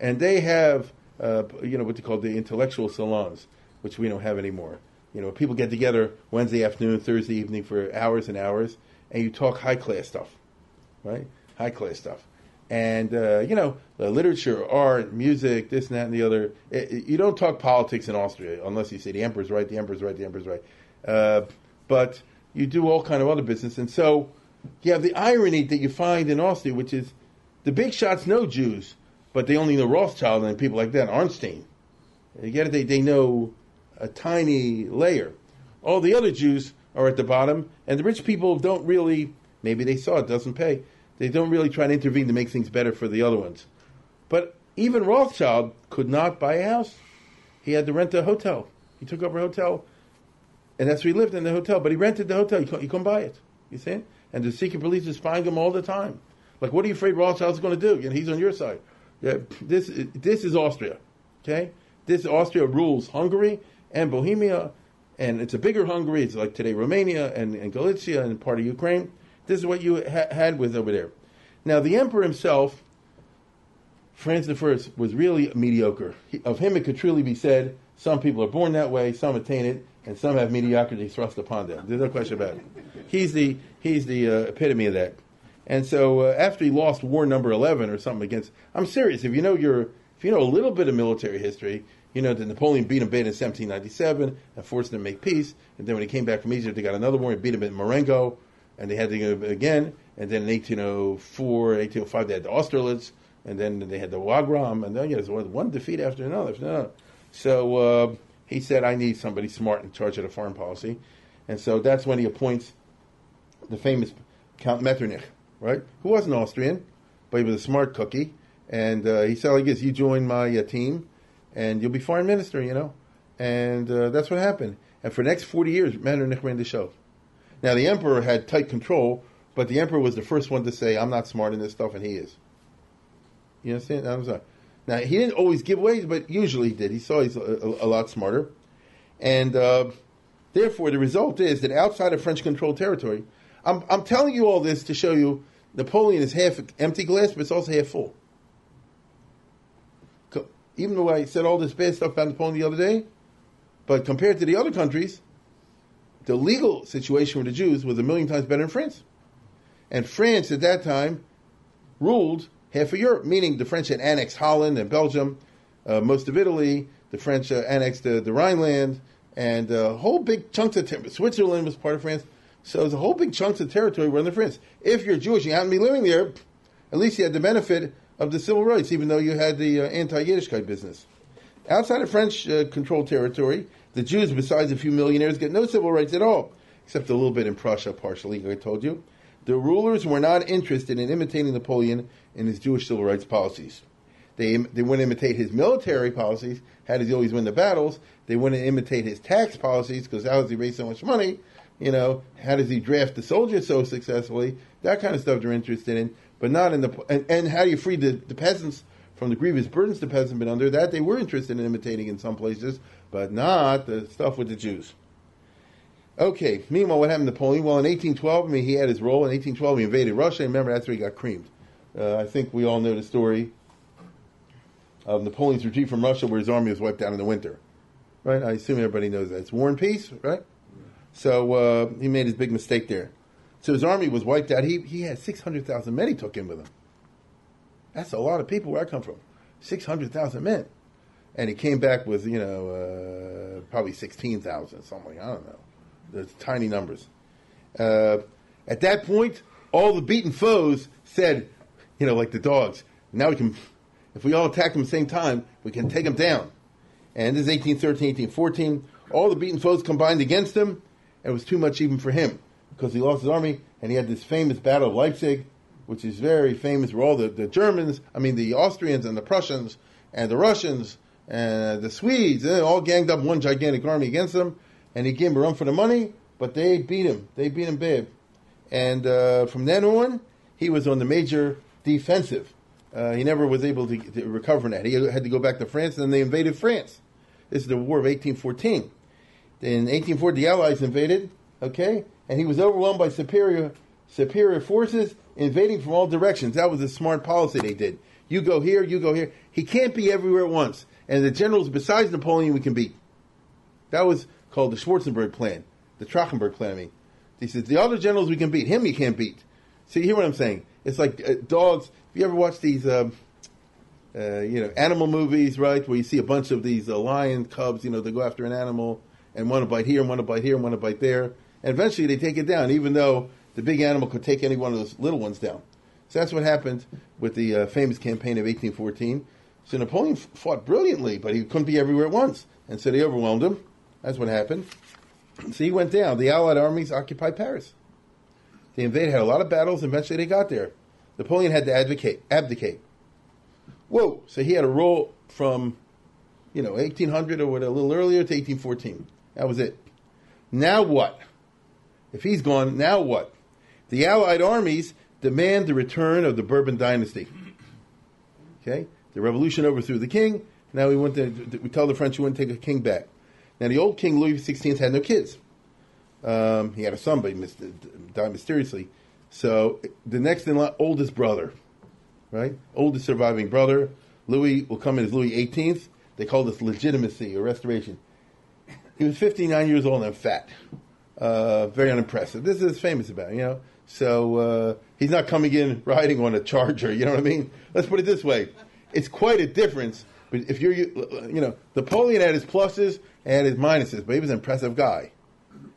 and they have, uh, you know, what they call the intellectual salons, which we don't have anymore. You know, people get together Wednesday afternoon, Thursday evening for hours and hours, and you talk high class stuff, right? high class stuff. And, uh, you know, literature, art, music, this and that and the other. It, it, you don't talk politics in Austria unless you say the emperor's right, the emperor's right, the emperor's right. Uh, but you do all kind of other business. And so you have the irony that you find in Austria, which is the big shots know Jews, but they only know Rothschild and people like that, Arnstein. You get it? They, they know a tiny layer. All the other Jews are at the bottom, and the rich people don't really, maybe they saw it doesn't pay. They don't really try to intervene to make things better for the other ones. But even Rothschild could not buy a house. He had to rent a hotel. He took over a hotel, and that's where he lived in the hotel. But he rented the hotel. You couldn't, he couldn't buy it. You see? And the secret police is spying him all the time. Like, what are you afraid Rothschild's going to do? You know, he's on your side. Yeah, this this is Austria. Okay, this Austria rules Hungary and Bohemia, and it's a bigger Hungary. It's like today Romania and, and Galicia and part of Ukraine. This is what you ha- had with over there. Now, the emperor himself, Francis I, was really mediocre. He, of him, it could truly be said some people are born that way, some attain it, and some have mediocrity thrust upon them. There's no question about it. He's the, he's the uh, epitome of that. And so uh, after he lost war number 11 or something against, I'm serious, if you know your, if you know a little bit of military history, you know that Napoleon beat him bad in 1797 and forced him to make peace. And then when he came back from Egypt, they got another war and beat him in Marengo and they had to go again. And then in 1804, 1805, they had the Austerlitz, and then they had the Wagram, and then you know, one defeat after another. So uh, he said, I need somebody smart in charge of the foreign policy. And so that's when he appoints the famous Count Metternich, right? Who wasn't Austrian, but he was a smart cookie. And uh, he said, I guess you join my uh, team, and you'll be foreign minister, you know. And uh, that's what happened. And for the next 40 years, Metternich ran the show. Now, the emperor had tight control, but the emperor was the first one to say, I'm not smart in this stuff, and he is. You understand? I'm sorry. Now, he didn't always give way, but usually he did. He saw he's a, a, a lot smarter. And uh, therefore, the result is that outside of French controlled territory, I'm, I'm telling you all this to show you Napoleon is half empty glass, but it's also half full. Even though I said all this bad stuff about Napoleon the other day, but compared to the other countries, the legal situation with the Jews was a million times better in France. And France at that time ruled half of Europe, meaning the French had annexed Holland and Belgium, uh, most of Italy. The French uh, annexed the, the Rhineland, and a uh, whole big chunks of Switzerland was part of France. So there's a whole big chunks of territory were under France. If you're Jewish, you happen to be living there, at least you had the benefit of the civil rights, even though you had the uh, anti-Yiddishkeit business. Outside of French-controlled uh, territory, the Jews, besides a few millionaires, get no civil rights at all, except a little bit in Prussia, partially, like I told you. The rulers were not interested in imitating Napoleon in his Jewish civil rights policies. They, they wouldn't imitate his military policies. How does he always win the battles? They wouldn't imitate his tax policies because how does he raise so much money? You know, how does he draft the soldiers so successfully? That kind of stuff they're interested in, but not in the and, and how do you free the, the peasants from the grievous burdens the peasants have been under? That they were interested in imitating in some places, but not the stuff with the Jews. Okay, meanwhile, what happened to Napoleon? Well, in 1812, I mean, he had his role. In 1812, he invaded Russia. Remember, that's where he got creamed. Uh, I think we all know the story of Napoleon's retreat from Russia, where his army was wiped out in the winter. Right? I assume everybody knows that. It's War and Peace, right? So uh, he made his big mistake there. So his army was wiped out. He, he had 600,000 men he took in with him. That's a lot of people where I come from. 600,000 men. And he came back with, you know, uh, probably 16,000, something. I don't know. There's tiny numbers. Uh, at that point, all the beaten foes said, you know, like the dogs, now we can, if we all attack them at the same time, we can take them down. And this is 1813, 1814. All the beaten foes combined against him, and it was too much even for him because he lost his army, and he had this famous Battle of Leipzig, which is very famous, where all the, the Germans, I mean, the Austrians and the Prussians and the Russians and the Swedes, they all ganged up one gigantic army against him, and he gave him a run for the money, but they beat him. They beat him bad. And uh, from then on, he was on the major defensive. Uh, he never was able to, to, recover from that. He had to go back to France, and they invaded France. This is the War of 1814. In 1840, the Allies invaded, okay, and he was overwhelmed by superior superior forces invading from all directions. That was a smart policy they did. You go here, you go here. He can't be everywhere at once. And the generals besides Napoleon we can beat. That was called the Schwarzenberg plan, the Trachenberg plan. I mean, he says the other generals we can beat. Him you can't beat. See, you hear what I'm saying? It's like uh, dogs. If you ever watch these, um, uh, you know, animal movies, right, where you see a bunch of these uh, lion cubs, you know, they go after an animal and want to bite here, and want to bite here, and want to bite there, eventually they take it down, even though the big animal could take any one of those little ones down. So that's what happened with the uh, famous campaign of 1814. So Napoleon fought brilliantly, but he couldn't be everywhere at once, and so they overwhelmed him. That's what happened. So he went down. The Allied armies occupied Paris. They invaded, had a lot of battles, and eventually they got there. Napoleon had to advocate, abdicate. Whoa! So he had a roll from, you know, 1800 or what, a little earlier to 1814. That was it. Now what? If he's gone, now what? The Allied armies demand the return of the Bourbon dynasty. Okay? The revolution overthrew the king. Now we want to, we tell the French we want to take a king back. Now the old king Louis XVI had no kids. Um, he had a son, but he died mysteriously. So the next in line, oldest brother, right? Oldest surviving brother, Louis will come in as Louis XVIII. They call this legitimacy or restoration. He was 59 years old and fat. Uh, very unimpressive. This is famous about, you know. So uh, he's not coming in riding on a charger. You know what I mean? Let's put it this way: it's quite a difference. But if you're, you know, Napoleon had his pluses and his minuses, but he was an impressive guy.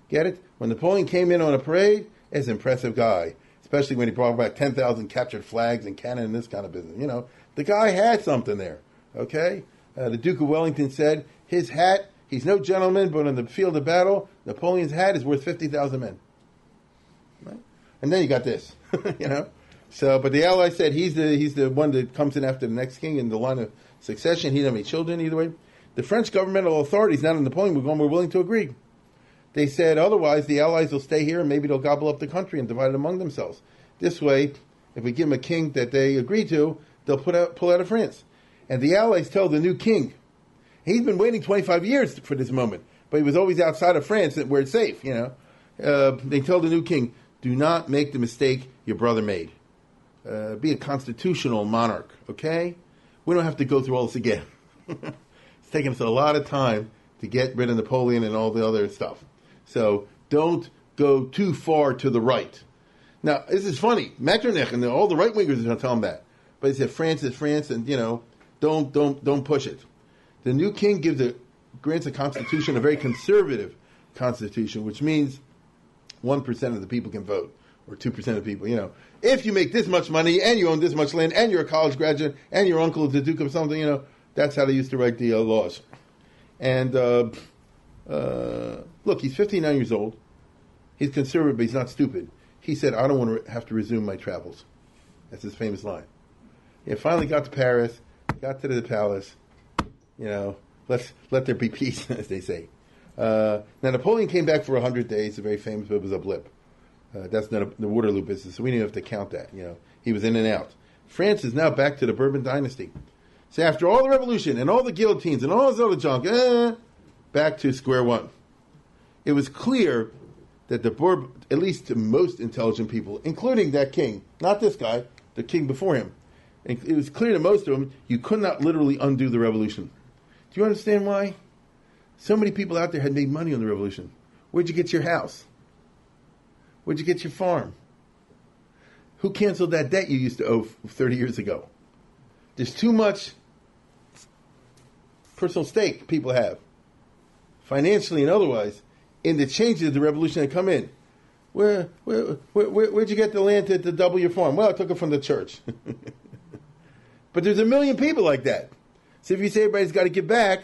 Get it? When Napoleon came in on a parade, it's an impressive guy, especially when he brought back ten thousand captured flags and cannon and this kind of business. You know, the guy had something there. Okay, uh, the Duke of Wellington said his hat He's no gentleman, but on the field of battle, Napoleon's hat is worth 50,000 men. Right? And then you got this, [LAUGHS] you know. So, but the Allies said he's the he's the one that comes in after the next king in the line of succession. He doesn't have any children either way. The French governmental authorities, not in Napoleon, were going, were willing to agree. They said otherwise the Allies will stay here and maybe they'll gobble up the country and divide it among themselves. This way, if we give them a king that they agree to, they'll put out, pull out of France. And the Allies tell the new king, He's been waiting 25 years for this moment, but he was always outside of France where it's safe, you know. Uh, they told the new king, do not make the mistake your brother made. Uh, be a constitutional monarch, okay? We don't have to go through all this again. [LAUGHS] it's taken us a lot of time to get rid of Napoleon and all the other stuff. So don't go too far to the right. Now, this is funny. Metternich and all the right wingers are tell him that. But he said France is France, and you know, don't don't don't push it. The new king gives a grants a constitution, a very conservative constitution, which means one percent of the people can vote, or two percent of the people. You know, if you make this much money and you own this much land and you're a college graduate and your uncle is the duke of something, you know, that's how they used to write the uh, laws. And uh, uh, look, he's 59 years old. He's conservative, but he's not stupid. He said, "I don't want to have to resume my travels." That's his famous line. He finally got to Paris, got to the palace you know, let's let there be [LAUGHS] peace, as they say. Uh, now Napoleon came back for hundred days, a very famous, but it was a blip. Uh, that's not a, the Waterloo business, so we didn't have to count that. You know, he was in and out. France is now back to the Bourbon dynasty. So after all the revolution and all the guillotines and all this other junk, eh, back to square one. It was clear that the Bourbon, at least to most intelligent people, including that king, not this guy, the king before him, it was clear to most of them you could not literally undo the revolution. Do you understand why? So many people out there had made money on the revolution. Where'd you get your house? Where'd you get your farm? Who canceled that debt you used to owe 30 years ago? There's too much personal stake people have, financially and otherwise, in the changes, the revolution that come in. Where, where, where, where, would you get the land to, to double your farm? Well, I took it from the church. [LAUGHS] but there's a million people like that. So if you say everybody's got to give back,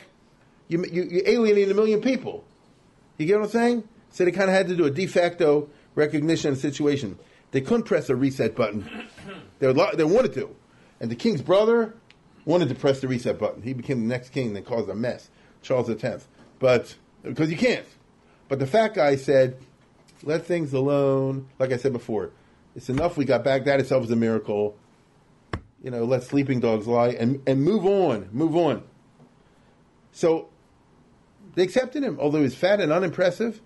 you, you, you alienate a million people. You get what I'm saying? So they kind of had to do a de facto recognition of the situation. They couldn't press a reset button. [CLEARS THROAT] They, they wanted to. And the king's brother wanted to press the reset button. He became the next king and caused a mess, Charles X. But, because you can't. But the fat guy said, let things alone. Like I said before, it's enough we got back. That itself is a miracle. You know, let sleeping dogs lie and, and move on, move on. So they accepted him, although he's fat and unimpressive.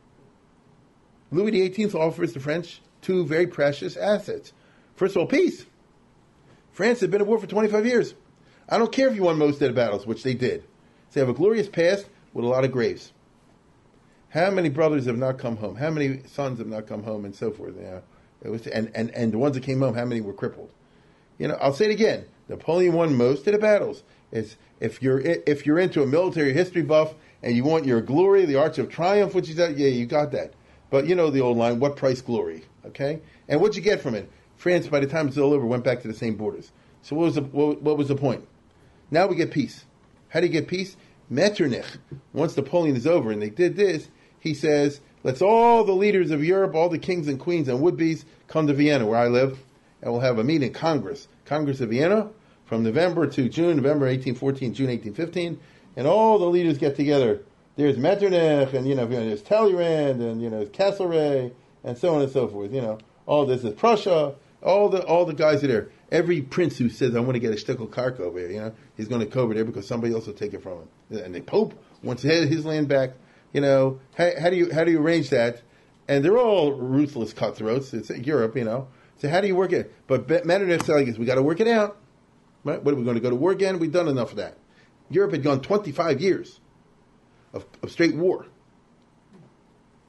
Louis XVIII offers the French two very precious assets. First of all, peace. France had been at war for 25 years. I don't care if you won most of the battles, which they did. They have a glorious past with a lot of graves. How many brothers have not come home? How many sons have not come home, and so forth? You know, it was, and, and, and the ones that came home, how many were crippled? You know, I'll say it again. Napoleon won most of the battles. It's, if you're if you're into a military history buff and you want your glory, the Arch of Triumph, which is that, yeah, you got that. But you know the old line, what price glory? Okay, and what'd you get from it? France, by the time it's all over, went back to the same borders. So what was the what, what was the point? Now we get peace. How do you get peace? Metternich. Once Napoleon is over, and they did this, he says, "Let's all the leaders of Europe, all the kings and queens and would-be's, come to Vienna, where I live, and we'll have a meeting, Congress, Congress of Vienna, from November to June, November 1814, June 1815, and all the leaders get together. There's Metternich, and you know, there's Talleyrand, and you know, there's Castlereagh, and so on and so forth. You know, all this is Prussia. All the all the guys are there. Every prince who says I want to get a shtickle kark over here, you know, he's going to cover there because somebody else will take it from him. And the Pope wants his land back. You know, how, how do you how do you arrange that? And they're all ruthless cutthroats. It's Europe, you know. So how do you work it? But Metternich says, we got to work it out. Right? What are we going to go to war again? We've done enough of that. Europe had gone 25 years of, of straight war.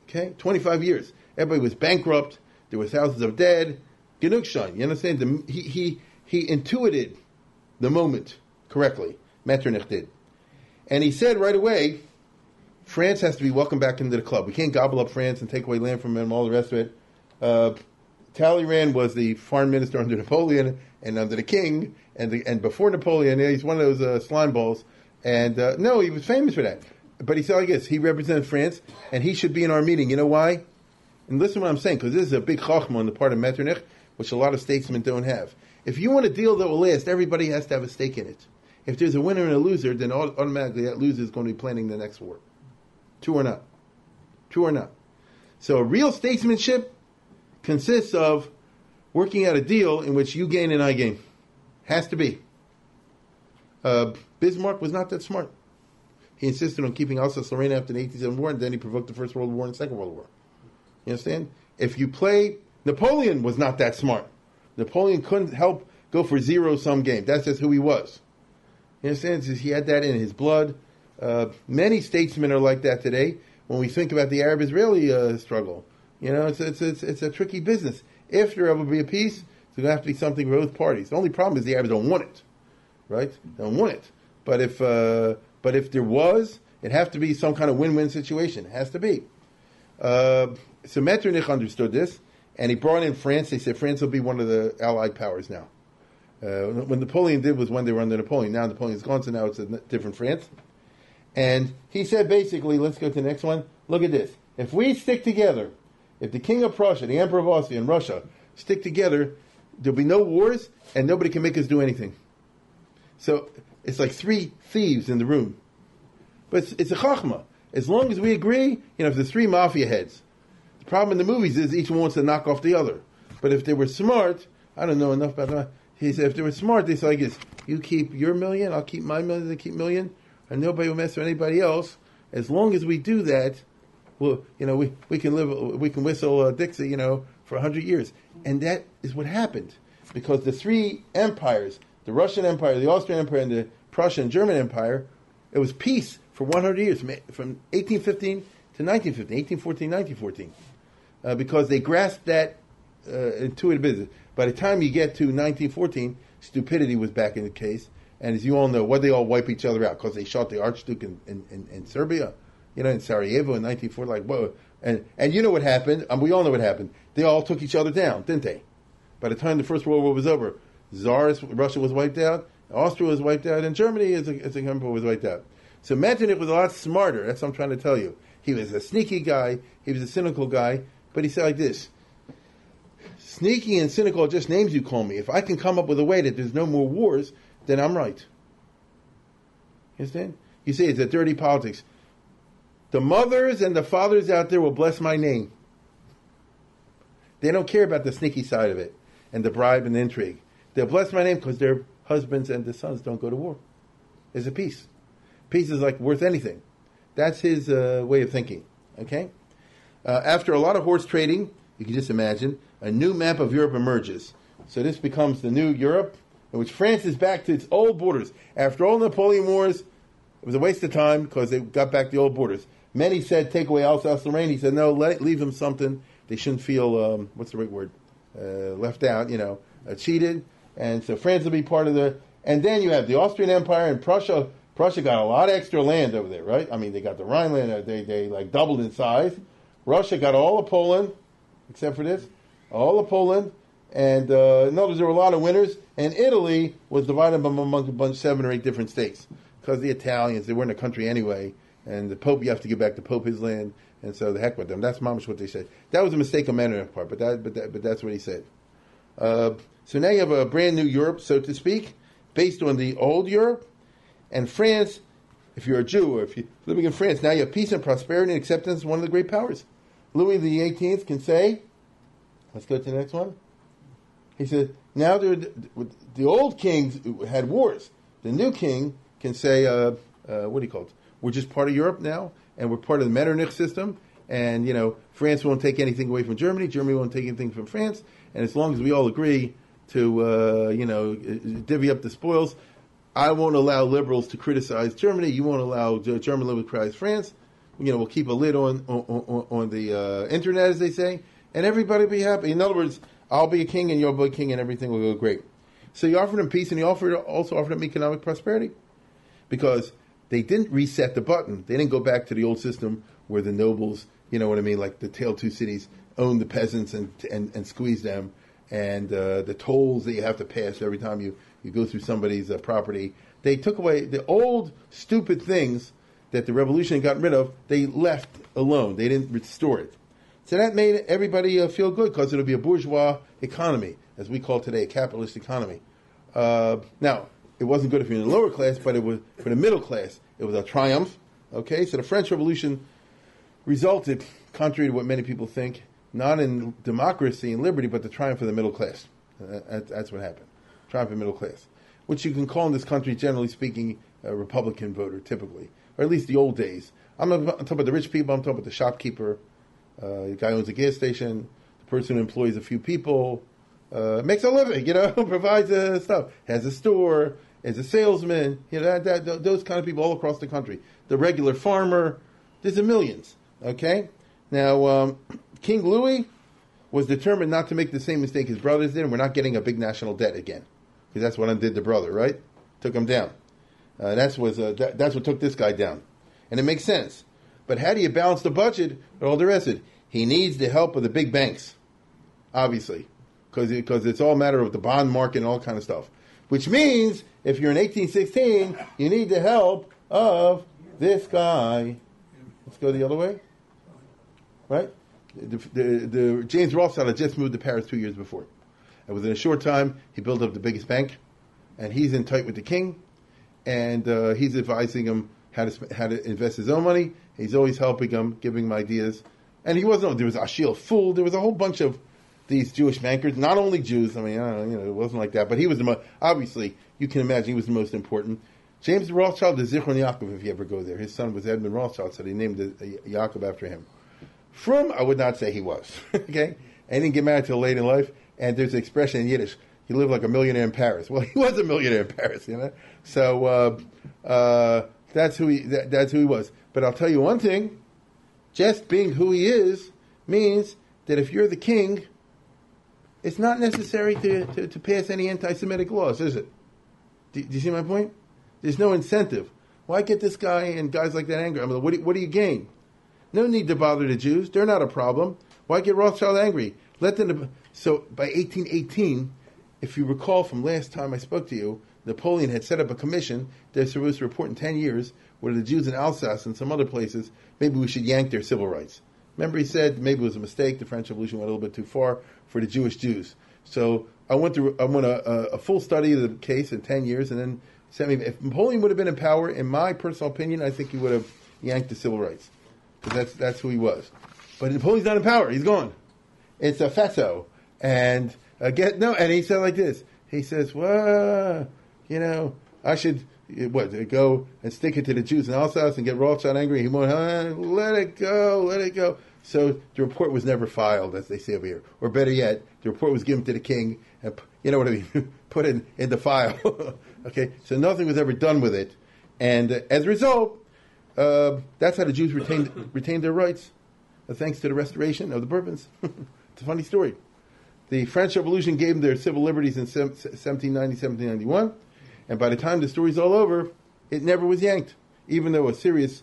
Okay, 25 years. Everybody was bankrupt. There were thousands of dead. Genugsheim, you understand? The, he, he, he intuited the moment correctly. Metternich did. And he said right away, France has to be welcomed back into the club. We can't gobble up France and take away land from them all the rest of it. Uh, Talleyrand was the foreign minister under Napoleon and under the king, and the, and before Napoleon, he's one of those uh, slime balls. And uh, no, he was famous for that. But he said like this: he represented France, and he should be in our meeting. You know why? And listen to what I'm saying, because this is a big chachma on the part of Metternich, which a lot of statesmen don't have. If you want a deal that will last, everybody has to have a stake in it. If there's a winner and a loser, then automatically that loser is going to be planning the next war. True or not? True or not? So real statesmanship consists of working out a deal in which you gain and I gain. Has to be. Uh, Bismarck was not that smart. He insisted on keeping Alsace-Lorraine after the 1870 war, and then he provoked the First World War and Second World War. You understand? If you play, Napoleon was not that smart. Napoleon couldn't help go for zero sum game. That's just who he was. You understand? He had that in his blood. Uh, many statesmen are like that today. When we think about the Arab-Israeli uh, struggle, you know, it's, it's, it's, it's a tricky business. If there ever be a peace, it's going to have to be something for both parties. The only problem is the Arabs don't want it, right? They don't want it. But if uh, but if there was, it have to be some kind of win-win situation. It has to be. Uh, so Metternich understood this, and he brought in France. They said France will be one of the Allied powers now. Uh, when Napoleon did was when they were under Napoleon. Now Napoleon's gone, so now it's a different France. And he said basically, let's go to the next one. Look at this. If we stick together, if the King of Prussia, the Emperor of Austria, and Russia stick together, there'll be no wars, and nobody can make us do anything. So it's like three thieves in the room. But it's, it's a chachma. As long as we agree, you know, if there's three mafia heads, the problem in the movies is each one wants to knock off the other. But if they were smart, I don't know enough about that. He said if they were smart, they say like this: you keep your million, I'll keep my million, they keep million, and nobody will mess with anybody else. As long as we do that, well, you know, we, we can live, we can whistle uh, Dixie, you know, for a hundred years, and that is what happened. Because the three empires, the Russian Empire, the Austrian Empire, and the Prussian German Empire, it was peace for 100 years, from 1815 to to 1915, 1814, 1914, uh, because they grasped that uh, intuitive business. By the time you get to 1914, stupidity was back in the case, and as you all know, what they all wipe each other out? Because they shot the Archduke in, in, in, in, Serbia, you know, in Sarajevo in 1940. Like, whoa. And, and you know what happened? Um, we all know what happened. They all took each other down, didn't they? By the time the First World War was over, Tsarist Russia was wiped out, Austria was wiped out, and Germany as a, as a country was wiped out. So Metternich was a lot smarter. That's what I'm trying to tell you. He was a sneaky guy. He was a cynical guy. But he said like this: Sneaky and cynical are just names you call me. If I can come up with a way that there's no more wars, then I'm right. You understand? You say it's a dirty politics. The mothers and the fathers out there will bless my name. They don't care about the sneaky side of it and the bribe and the intrigue. They'll bless my name because their husbands and their sons don't go to war. There's a peace. Peace is like worth anything. That's his uh, way of thinking. Okay. Uh, after a lot of horse trading, you can just imagine a new map of Europe emerges. So this becomes the new Europe, in which France is back to its old borders. After all Napoleon Wars, it was a waste of time because they got back the old borders. Many said take away Alsace-Lorraine. He said no, let leave them something. They shouldn't feel um, what's the right word? Uh, left out. You know, uh, cheated. And so France will be part of the. And then you have the Austrian Empire and Prussia. Prussia got a lot of extra land over there, right? I mean, they got the Rhineland. Uh, they they like doubled in size. Russia got all of Poland, except for this, all of Poland. And uh, notice there were a lot of winners. And Italy was divided among a bunch, seven or eight different states because the Italians they weren't a country anyway. And the Pope, you have to give back the Pope his land. And so the heck with them. That's mamish what they said. That was a mistake on Menon's part, but that, but that, but that's what he said. Uh, so now you have a brand new Europe, so to speak, based on the old Europe, and France. If you're a Jew or if you're living in France, now you have peace and prosperity and acceptance. One of the great powers. Louis the Eighteenth can say, "Let's go to the next one." He said, "Now the, the old kings had wars. The new king can say, uh, uh, what do you call it? We're just part of Europe now, and we're part of the Metternich system. And you know, France won't take anything away from Germany. Germany won't take anything from France. And as long as we all agree to, uh, you know, divvy up the spoils, I won't allow liberals to criticize Germany. You won't allow German liberals to criticize France. You know, we'll keep a lid on on, on, the uh, internet, as they say, and everybody will be happy. In other words, I'll be a king and you'll be a king, and everything will go great. So you offered them peace, and you offered also offered them economic prosperity, because they didn't reset the button. They didn't go back to the old system where the nobles, you know what I mean, like the Tale Two Cities, own the peasants and and, and squeeze them, and uh, the tolls that you have to pass every time you, you go through somebody's uh, property. They took away the old stupid things that the revolution got rid of. They left alone. They didn't restore it. So that made everybody uh, feel good because it'll be a bourgeois economy, as we call today, a capitalist economy. Uh, now, it wasn't good if you're in the lower class, but it was for the middle class. It was a triumph. Okay, so the French Revolution resulted, contrary to what many people think, not in democracy and liberty, but the triumph of the middle class. That's what happened. Triumph of the middle class, which you can call in this country, generally speaking, a Republican voter, typically, or at least the old days. I'm, not, talking about the rich people. I'm talking about the shopkeeper, uh, the guy who owns a gas station, the person who employs a few people, uh, makes a living, [LAUGHS] you know, [LAUGHS] provides uh, stuff, has a store, is a salesman, you know, that, that, those kind of people all across the country. The regular farmer, there's a millions. Okay, now um, [CLEARS THROAT] King Louis was determined not to make the same mistake his brothers did, and we're not getting a big national debt again, because that's what undid the brother, right? Took him down. Uh, that's was uh, that, that's what took this guy down, and it makes sense. But how do you balance the budget and all the rest of it? He needs the help of the big banks, obviously, because because it's all a matter of the bond market and all kind of stuff. Which means if you're in 1816, you need the help of this guy. Let's go the other way, right? The, the, the, James Rothschild had just moved to Paris two years before. And within a short time, he built up the biggest bank. And he's in tight with the king. And uh, he's advising him how to, how to invest his own money. He's always helping him, giving him ideas. And he wasn't, there was Achille Fould, there was a whole bunch of these Jewish bankers, not only Jews, I mean, I know, you know, it wasn't like that, but he was the most, obviously, you can imagine he was the most important. James Rothschild is Zichron Yaakov, if you ever go there. His son was Edmund Rothschild, so they named uh, Yaakov after him. Frum, I would not say he was. [LAUGHS] okay, and he didn't get married till late in life. And there's an expression in Yiddish: he lived like a millionaire in Paris. [LAUGHS] Well, he was a millionaire in Paris, you know. So uh, uh, that's who he that, that's who he was. But I'll tell you one thing: just being who he is means that if you're the king, it's not necessary to, to, to pass any anti Semitic laws, is it? Do, do, you see my point? There's no incentive. Why get this guy and guys like that angry? I mean, what do, what do you gain? No need to bother the Jews. They're not a problem. Why get Rothschild angry? Let them. So by 1818, if you recall from last time I spoke to you, Napoleon had set up a commission that supposed to report in 10 years where the Jews in Alsace and some other places, maybe we should yank their civil rights. Remember, he said maybe it was a mistake. The French Revolution went a little bit too far for the Jewish Jews. So I went through I went a, a full study of the case in 10 years and then sent me. If Napoleon would have been in power, in my personal opinion, I think he would have yanked the civil rights because that's, that's who he was. But Napoleon's not in power. He's gone. It's a fatso. And uh, get no, and he said like this. He says, "Well, you know, I should what go and stick it to the Jews in Alsace and get Rothschild angry. He won't let it go, let it go. So the report was never filed, as they say over here, or better yet, the report was given to the king and you know what I mean, [LAUGHS] put in, in the file. [LAUGHS] okay, so nothing was ever done with it, and uh, as a result, uh, that's how the Jews retained [LAUGHS] retained their rights, uh, thanks to the restoration of the Bourbons. it's a funny story. The French Revolution gave them their civil liberties in 1790, 1791 and by the time the story's all over, it never was yanked, even though a serious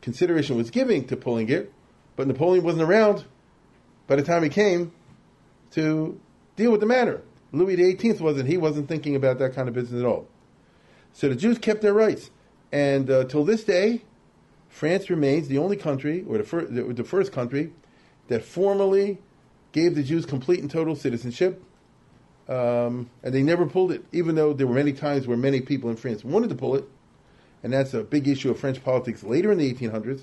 consideration was given to pulling it. But Napoleon wasn't around by the time he came to deal with the matter. Louis XVIII wasn't. He wasn't thinking about that kind of business at all. So the Jews kept their rights, and uh, till this day, France remains the only country, or the, fir- the, first country, that formally gave the Jews complete and total citizenship um, and they never pulled it, even though there were many times where many people in France wanted to pull it. And that's a big issue of French politics later in the 1800s.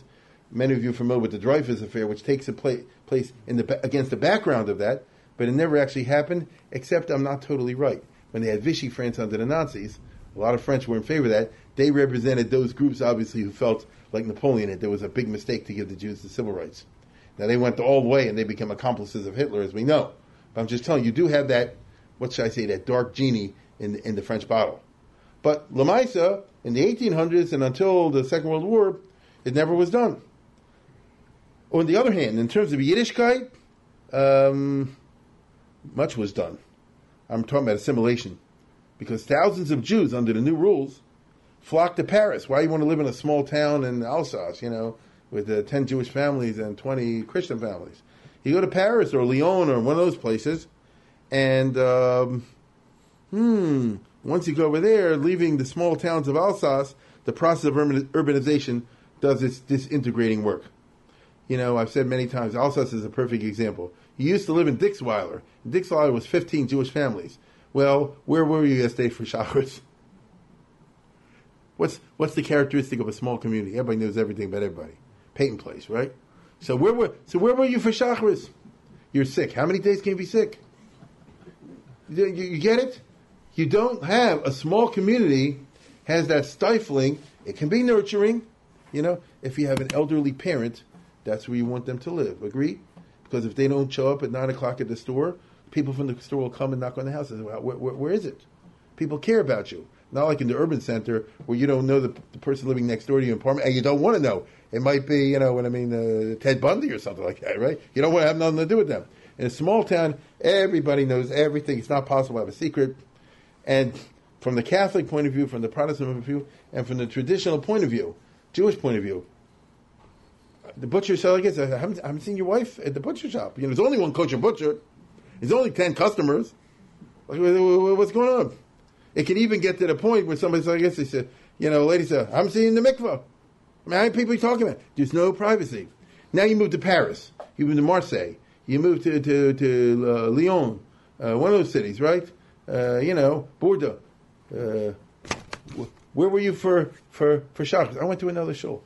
Many of you are familiar with the Dreyfus affair, which takes place in the, against the background of that, but it never actually happened, except I'm not totally right. When they had Vichy France under the Nazis, a lot of French were in favor of that. They represented those groups, obviously, who felt like Napoleon that there was a big mistake to give the Jews the civil rights. Now, they went all the way and they became accomplices of Hitler, as we know. But I'm just telling you, you do have that what should I say, that dark genie in, in the French bottle. But Lamaisa, in the 1800s and until the Second World War, it never was done. On the other hand, in terms of Yiddishkeit, um, much was done. I'm talking about assimilation. Because thousands of Jews, under the new rules, flocked to Paris. Why you want to live in a small town in Alsace, you know, with uh, 10 Jewish families and 20 Christian families? You go to Paris or Lyon or one of those places, and um, hmm, once you go over there, leaving the small towns of Alsace, the process of urbanization does its disintegrating work. You know, I've said many times, Alsace is a perfect example. You used to live in Dixweiler. Dixweiler was 15 Jewish families. Well, where were you yesterday for [LAUGHS] Shacharis? What's what's the characteristic of a small community? Everybody knows everything about everybody. Peyton Place, right? So where were so where were you for Shacharis? You're sick. How many days can you be sick? You, you get it? You don't have a small community has that stifling. It can be nurturing, you know. If you have an elderly parent, that's where you want them to live. Agree? Because if they don't show up at nine o'clock at the store, people from the store will come and knock on the house and say, well, where, where, where is it? People care about you. Not like in the urban center where you don't know the, the person living next door to your apartment and you don't want to know. It might be, you know, what I mean, uh, Ted Bundy or something like that, right? You don't want to have nothing to do with them. In a small town, everybody knows everything. It's not possible to have a secret. And from the Catholic point of view, from the Protestant point of view, and from the traditional point of view, Jewish point of view, the butcher said, I guess, I haven't, I haven't seen your wife at the butcher shop. You know, there's only one kosher butcher. There's only 10 customers. What's going on? It can even get to the point where somebody said, I guess they said, you know, a lady said, I'm seeing the mikvah. I mean, how many people are you talking about? There's no privacy. Now you move to Paris. You move to Marseille. You move to to, to uh, Lyon, uh, one of those cities, right? Uh, you know, Bordeaux. Uh, where were you for for for Shabbos? I went to another show.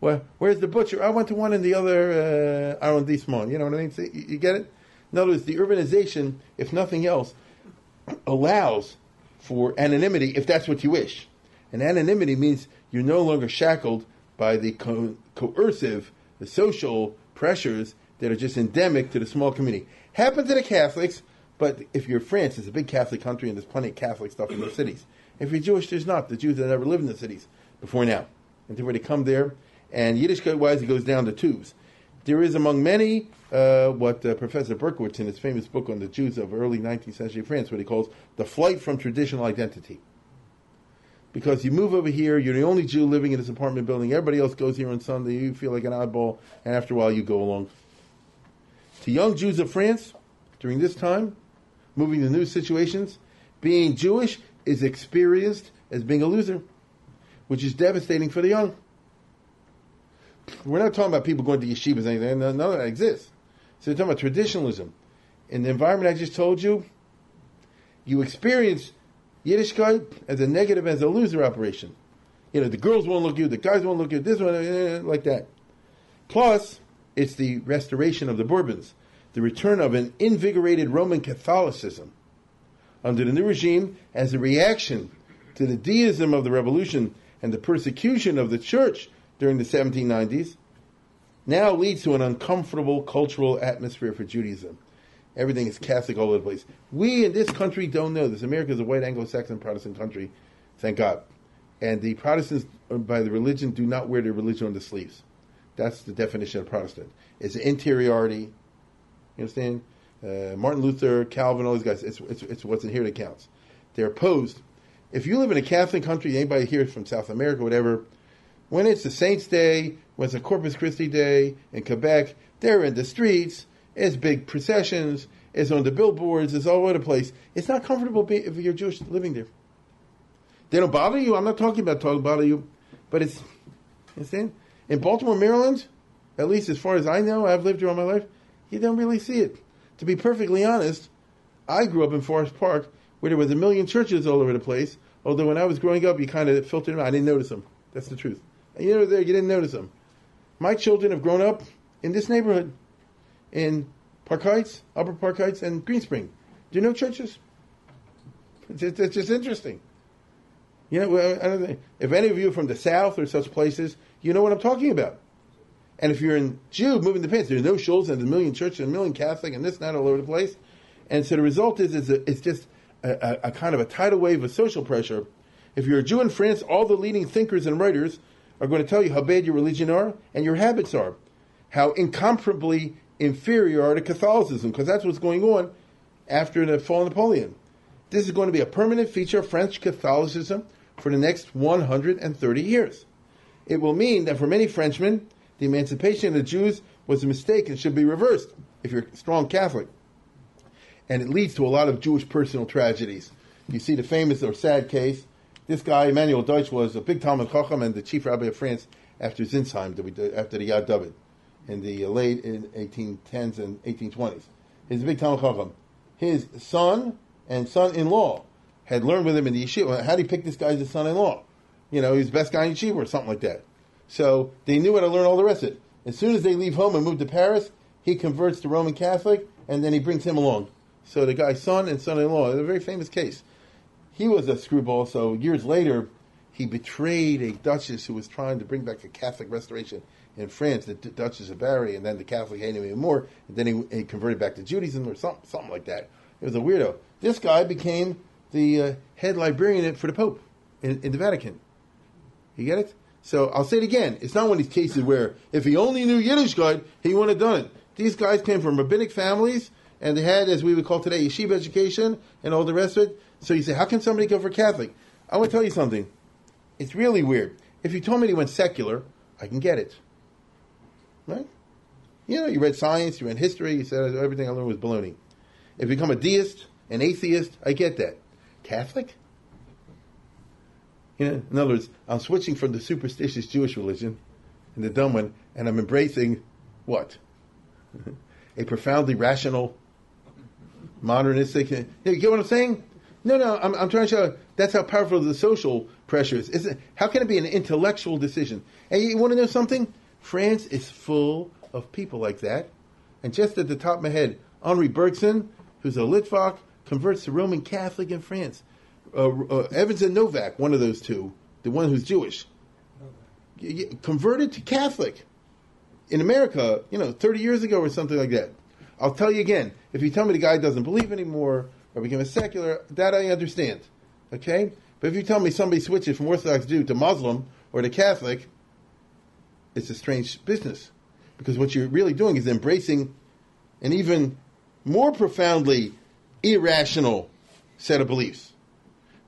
Well, where's the butcher? I went to one in the other uh, arrondissement. You know what I mean? You, you get it? In other words, the urbanization, if nothing else, allows for anonymity if that's what you wish. And anonymity means you're no longer shackled by the co- coercive, the social pressures that are just endemic to the small community. Happen to the Catholics, but if you're France, it's a big Catholic country and there's plenty of Catholic stuff in the cities. If you're Jewish, there's not. The Jews that never lived in the cities before now. Until they come there, And Yiddishkeit wise, it goes down to twos. There is among many uh, what uh, Professor Berkovitz in his famous book on the Jews of early 19th century France, what he calls the flight from traditional identity. Because you move over here, you're the only Jew living in this apartment building. Everybody else goes here on Sunday. You feel like an oddball, and after a while, you go along. To young Jews of France, during this time, moving to new situations, being Jewish is experienced as being a loser, which is devastating for the young. We're not talking about people going to yeshivas and anything. None of that exists. So we're talking about traditionalism. In the environment I just told you, you experience Yiddishkeit as a negative, as a loser operation. You know, the girls won't look at you, the guys won't look at you, this one, eh, like that. Plus, it's the restoration of the Bourbons, the return of an invigorated Roman Catholicism under the new regime as a reaction to the deism of the revolution and the persecution of the church during the 1790s now leads to an uncomfortable cultural atmosphere for Judaism. Everything is Catholic all over the place. We in this country don't know this. America is a white Anglo-Saxon Protestant country, thank God. And the Protestants, uh, by the religion, do not wear their religion on the sleeves. That's the definition of Protestant. It's interiority. You understand? Uh, Martin Luther, Calvin, all these guys. It's, it's, it's what's in here that counts. They're opposed. If you live in a Catholic country, anybody here from South America, whatever, when it's the Saints' Day, when it's a Corpus Christi Day in Quebec, they're in the streets. It's big processions. It's on the billboards. It's all over the place. It's not comfortable if you're Jewish living there. They don't bother you. I'm not talking about talking bother you, but it's understand in Baltimore, Maryland. At least as far as I know, I've lived here all my life. You don't really see it. To be perfectly honest, I grew up in Forest Park where there was a million churches all over the place. Although when I was growing up, you kind of filtered them out. I didn't notice them. That's the truth. And you know, there you didn't notice them. My children have grown up in this neighborhood, in Park Heights, Upper Park Heights, and Greenspring. Do you know churches? It's just, it's just interesting. You know, if any of you are from the South or such places, you know what I'm talking about. And if you're in Jew, moving the pants, there's no shuls and a million churches, and a million Catholic, and this and that all over the place. And so the result is, is a, it's just a, a, a, kind of a tidal wave of social pressure. If you're a Jew in France, all the leading thinkers and writers are going to tell you how bad your religion are and your habits are, how incomparably inferior are to Catholicism, because that's what's going on after the fall of Napoleon. This is going to be a permanent feature of French Catholicism for the next 130 years. It will mean that for many Frenchmen, the emancipation of the Jews was a mistake and should be reversed if you're a strong Catholic. And it leads to a lot of Jewish personal tragedies. You see the famous or sad case. This guy, Emmanuel Deutz, was a big Talmud Chacham and the chief rabbi of France after Sintzheim, after the Yad David, in the late 1810s and 1820s. He's a big Talmud Chacham. His son and son-in-law had learned with him in the yeshiva. How do you pick this guy as a son-in-law? You know, he's the best guy in yeshiva or something like that. So they knew how to learn all the rest of it. As soon as they leave home and move to Paris, he converts to Roman Catholic, and then he brings him along. So the guy's son and son-in-law, a very famous case. He was a screwball, so years later, he betrayed a duchess who was trying to bring back a Catholic restoration in France, the Duchess of Berry, and then the Catholic hated him even more, and then he, he, converted back to Judaism or something, something like that. It was a weirdo. This guy became the uh, head librarian for the Pope in, in the Vatican. You get it? So I'll say it again. It's not one of these cases where if he only knew Yiddishkeit, he wouldn't have done it. These guys came from rabbinic families, and they had, as we would call today, yeshiva education and all the rest of it. So you say, how can somebody go for Catholic? I want to tell you something. It's really weird. If you told me he went secular, I can get it. Right? You know, you read science, you read history, you said everything I learned was baloney. If you become a deist, an atheist, I get that. Catholic? You know, in other words, I'm switching from the superstitious Jewish religion and the dumb one, and I'm embracing what? [LAUGHS] a profoundly rational, modernistic. You, get what I'm saying? No, no, I'm, I'm trying to show that's how powerful the social pressure is. Isn't, how can it be an intellectual decision? And you want to know something? France is full of people like that. And just at the top of my head, Henri Bergson, who's a Litvak, converts to Roman Catholic in France uh, uh, Evans and Novak, one of those two, the one who's Jewish, converted to Catholic in America, you know, 30 years ago or something like that. I'll tell you again, if you tell me the guy doesn't believe anymore or became a secular, that I understand. Okay? But if you tell me somebody switches from Orthodox Jew to Muslim or to Catholic, it's a strange business because what you're really doing is embracing an even more profoundly irrational set of beliefs.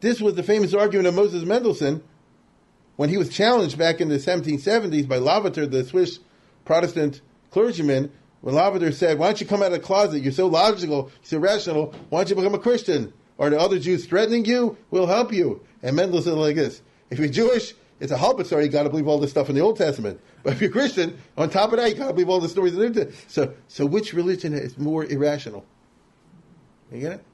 This was the famous argument of Moses Mendelssohn when he was challenged back in the 1770s by Lavater, the Swiss Protestant clergyman, when Lavater said, Why don't you come out of the closet? You're so logical, you're so rational. Why don't you become a Christian? Are the other Jews threatening you? We'll help you. And Mendel said like this If you're Jewish, it's a halbitzer, you got to believe all this stuff in the Old Testament. But if you're Christian, on top of that, you got to believe all the stories in the New Testament. So, so which religion is more irrational? You get it?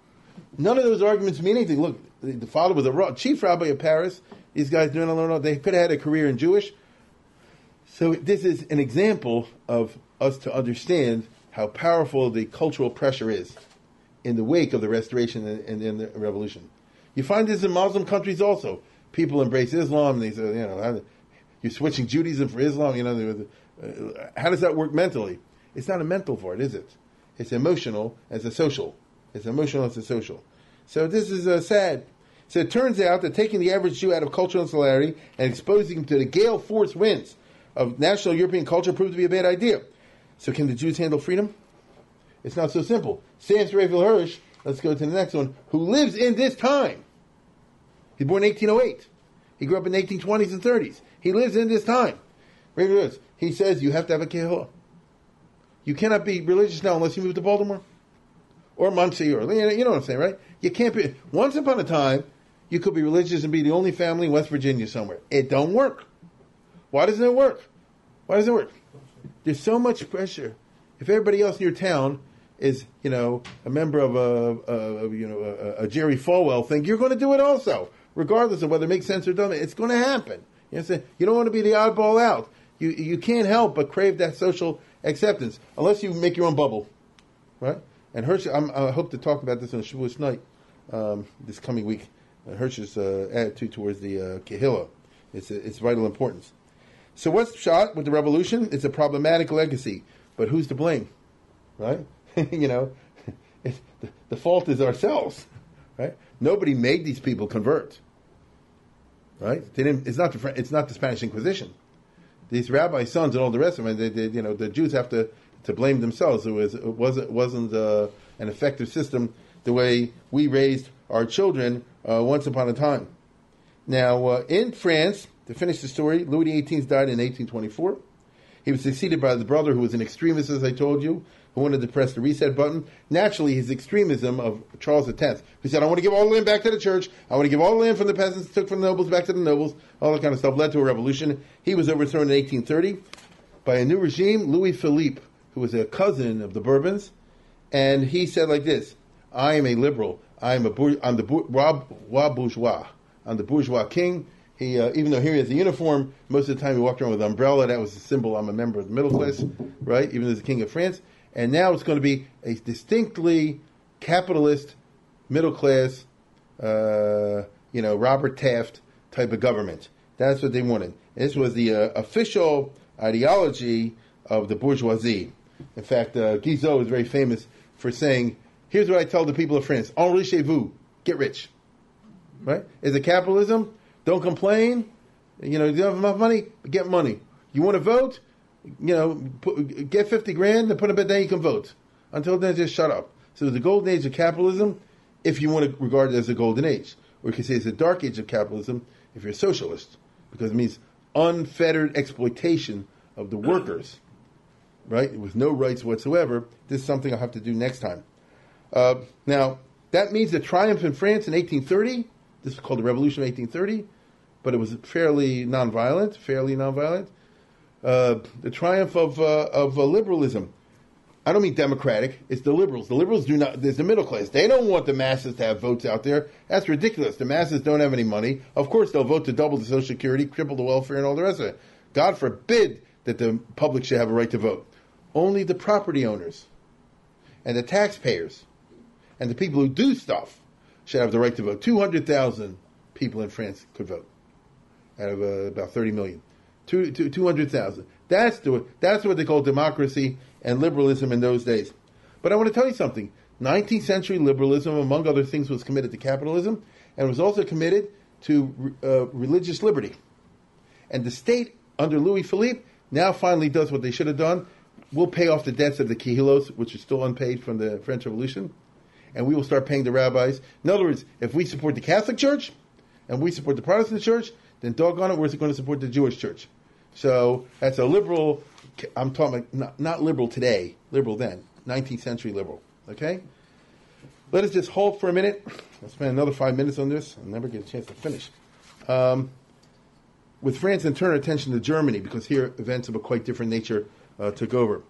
None of those arguments mean anything. Look, the, the father was a chief rabbi of Paris. These guys doing all they could have had a career in Jewish. So this is an example of us to understand how powerful the cultural pressure is in the wake of the Restoration and, and, the Revolution. You find this in Muslim countries also. People embrace Islam. They say, you know, you're switching Judaism for Islam. You know, uh, how does that work mentally? It's not a mental for is it? It's emotional as a social. It's emotional as a social. So this is uh, sad. So it turns out that taking the average Jew out of cultural insularity and exposing him to the gale force winds of national European culture proved to be a bad idea. So can the Jews handle freedom? It's not so simple. Samson Raphael Hirsch, let's go to the next one, who lives in this time. He's born in 1808. He grew up in the 1820s and 30s. He lives in this time. He says you have to have a kehillah. You cannot be religious now unless you move to Baltimore or Monsey or you know what I'm saying, right? You can't be. Once upon a time, you could be religious and be the only family in West Virginia somewhere. It don't work. Why doesn't it work? Why doesn't it work? There's so much pressure. If everybody else in your town is, you know, a member of a, a you know, a, a, Jerry Falwell thing, you're going to do it also, regardless of whether it makes sense or doesn't. It's going to happen. You know, you don't want to be the oddball out. You you can't help but crave that social acceptance, unless you make your own bubble, right? And Hirsch, I'm, i hope to talk about this on Shavuos night um, this coming week. Uh, Hirsch's uh, attitude towards the uh. It's, it's vital importance. So what's shot with the revolution? It's a problematic legacy, but who's to blame, right? [LAUGHS] you know, the, the fault is ourselves, right? Nobody made these people convert, right? it's not the it's not the Spanish Inquisition. These rabbi sons and all the rest of them, they, they, you know, the Jews have to, to blame themselves. It was it wasn't wasn't uh, an effective system the way we raised our children uh, once upon a time. Now, uh, in France, to finish the story, Louis XVIII died in 1824. He was succeeded by his brother, who was an extremist, as I told you, who wanted to press the reset button. Naturally, his extremism of Charles X, who said, I want to give all the land back to the church, I want to give all the land from the peasants, took from the nobles back to the nobles, all that kind of stuff, led to a revolution. He was overthrown in 1830 by a new regime, Louis Philippe, who was a cousin of the Bourbons, and he said like this, I am a liberal, I am a I'm the bourgeois bourgeois, I'm the bourgeois king, he, uh, even though here he has a uniform, most of the time he walked around with an umbrella. That was a symbol. I'm a member of the middle class, right? Even as the king of France. And now it's going to be a distinctly capitalist, middle class, uh, you know, Robert Taft type of government. That's what they wanted. This was the uh, official ideology of the bourgeoisie. In fact, uh, Guizot is very famous for saying, "Here's what I tell the people of France: Enrichez-vous, get rich." Right? Is it capitalism? Don't complain. You know, you don't have enough money, get money. You want to vote? You know, put, get 50 grand and put a bit, then you can vote. Until then, just shut up. So the golden age of capitalism, if you want to regard it as a golden age. Or you can say it's a dark age of capitalism if you're a socialist, because it means unfettered exploitation of the workers, right? With no rights whatsoever. This is something I'll have to do next time. Uh, now, that means the triumph in France in 1830. This is called the Revolution of 1830 but it was fairly nonviolent, fairly nonviolent. Uh, the triumph of uh, of uh, liberalism. I don't mean democratic. It's the liberals. The liberals do not. There's the middle class. They don't want the masses to have votes out there. That's ridiculous. The masses don't have any money. Of course, they'll vote to double the Social Security, triple the welfare, and all the rest of it. God forbid that the public should have a right to vote. Only the property owners and the taxpayers and the people who do stuff should have the right to vote. Two hundred thousand people in France could vote out of uh, about 30 million. Two, two, 200,000. That's, the, that's what they call democracy and liberalism in those days. But I want to tell you something. 19th century liberalism, among other things, was committed to capitalism and was also committed to uh, religious liberty. And the state, under Louis Philippe, now finally does what they should have done. We'll pay off the debts of the Kehilos, which are still unpaid from the French Revolution, and we will start paying the rabbis. In other words, if we support the Catholic Church and we support the Protestant Church, then doggone it, we're going to support the Jewish Church. So that's a liberal. I'm talking not, not liberal today, liberal then, 19th century liberal. Okay. Let us just hold for a minute. I'll spend another five minutes on this. I'll never get a chance to finish. Um, with France and turn our attention to Germany because here events of a quite different nature uh, took over.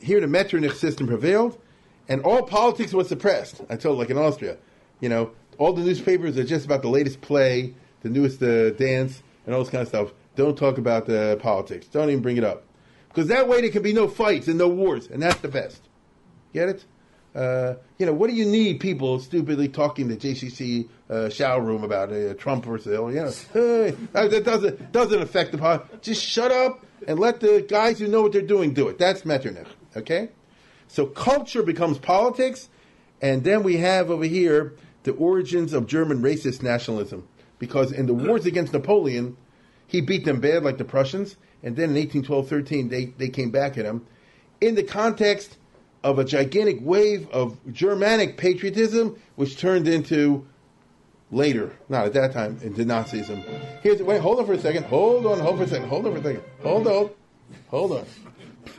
Here the Metternich system prevailed, and all politics was suppressed. I told, like in Austria, you know, all the newspapers are just about the latest play, the newest uh, dance, and all this kind of stuff. Don't talk about the politics. Don't even bring it up, because that way there can be no fights and no wars, and that's the best. Get it? Uh, you know, what do you need people stupidly talking to JCC uh, shower room about uh, Trump versus Hillary? You know, [LAUGHS] that doesn't doesn't affect the pot. Just shut up and let the guys who know what they're doing do it. That's Metternich. Okay, so culture becomes politics, and then we have over here the origins of German racist nationalism. Because in the wars against Napoleon, he beat them bad like the Prussians, and then in 1812-13 they they came back at him in the context of a gigantic wave of Germanic patriotism, which turned into later, not at that time, into Nazism. Here's wait, hold on for a second. Hold on, hold for a second. Hold on for a second. Hold on, hold on.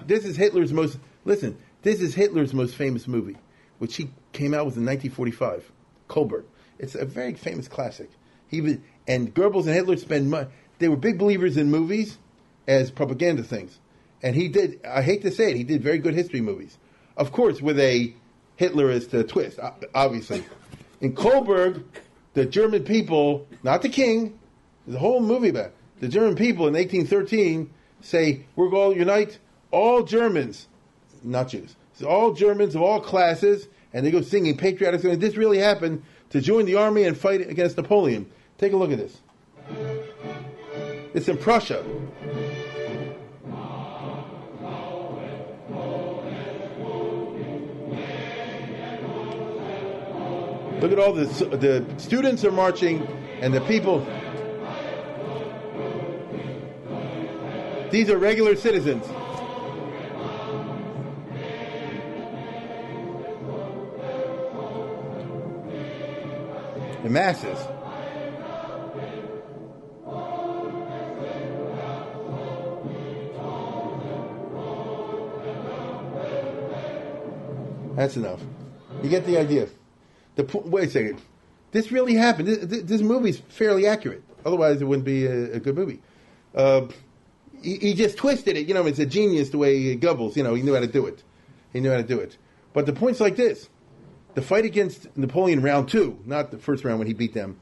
This is Hitler's most. Listen, this is Hitler's most famous movie, which he came out with in 1945. Kolberg. It's a very famous classic. He and Goebbels and Hitler spend money. They were big believers in movies as propaganda things, and he did. I hate to say it, he did very good history movies of course, with a Hitlerist uh, twist, obviously. In Kolberg, the German people, not the king, the whole movie about the German people in 1813 say, we're going to unite all Germans, not Jews, so all Germans of all classes, and they go singing patriotic songs. This really happened to join the army and fight against Napoleon. Take a look at this. It's in Prussia. Look at all the the students are marching, and the people. These are regular citizens. The masses. That's enough. You get the idea. The wait a second, this really happened. This, this movie's fairly accurate. Otherwise, it wouldn't be a, a good movie. Uh, he, he, just twisted it. You know, it's a genius the way he Goebbels. You know, he knew how to do it. He knew how to do it. But the point's like this: the fight against Napoleon, round two, not the first round when he beat them,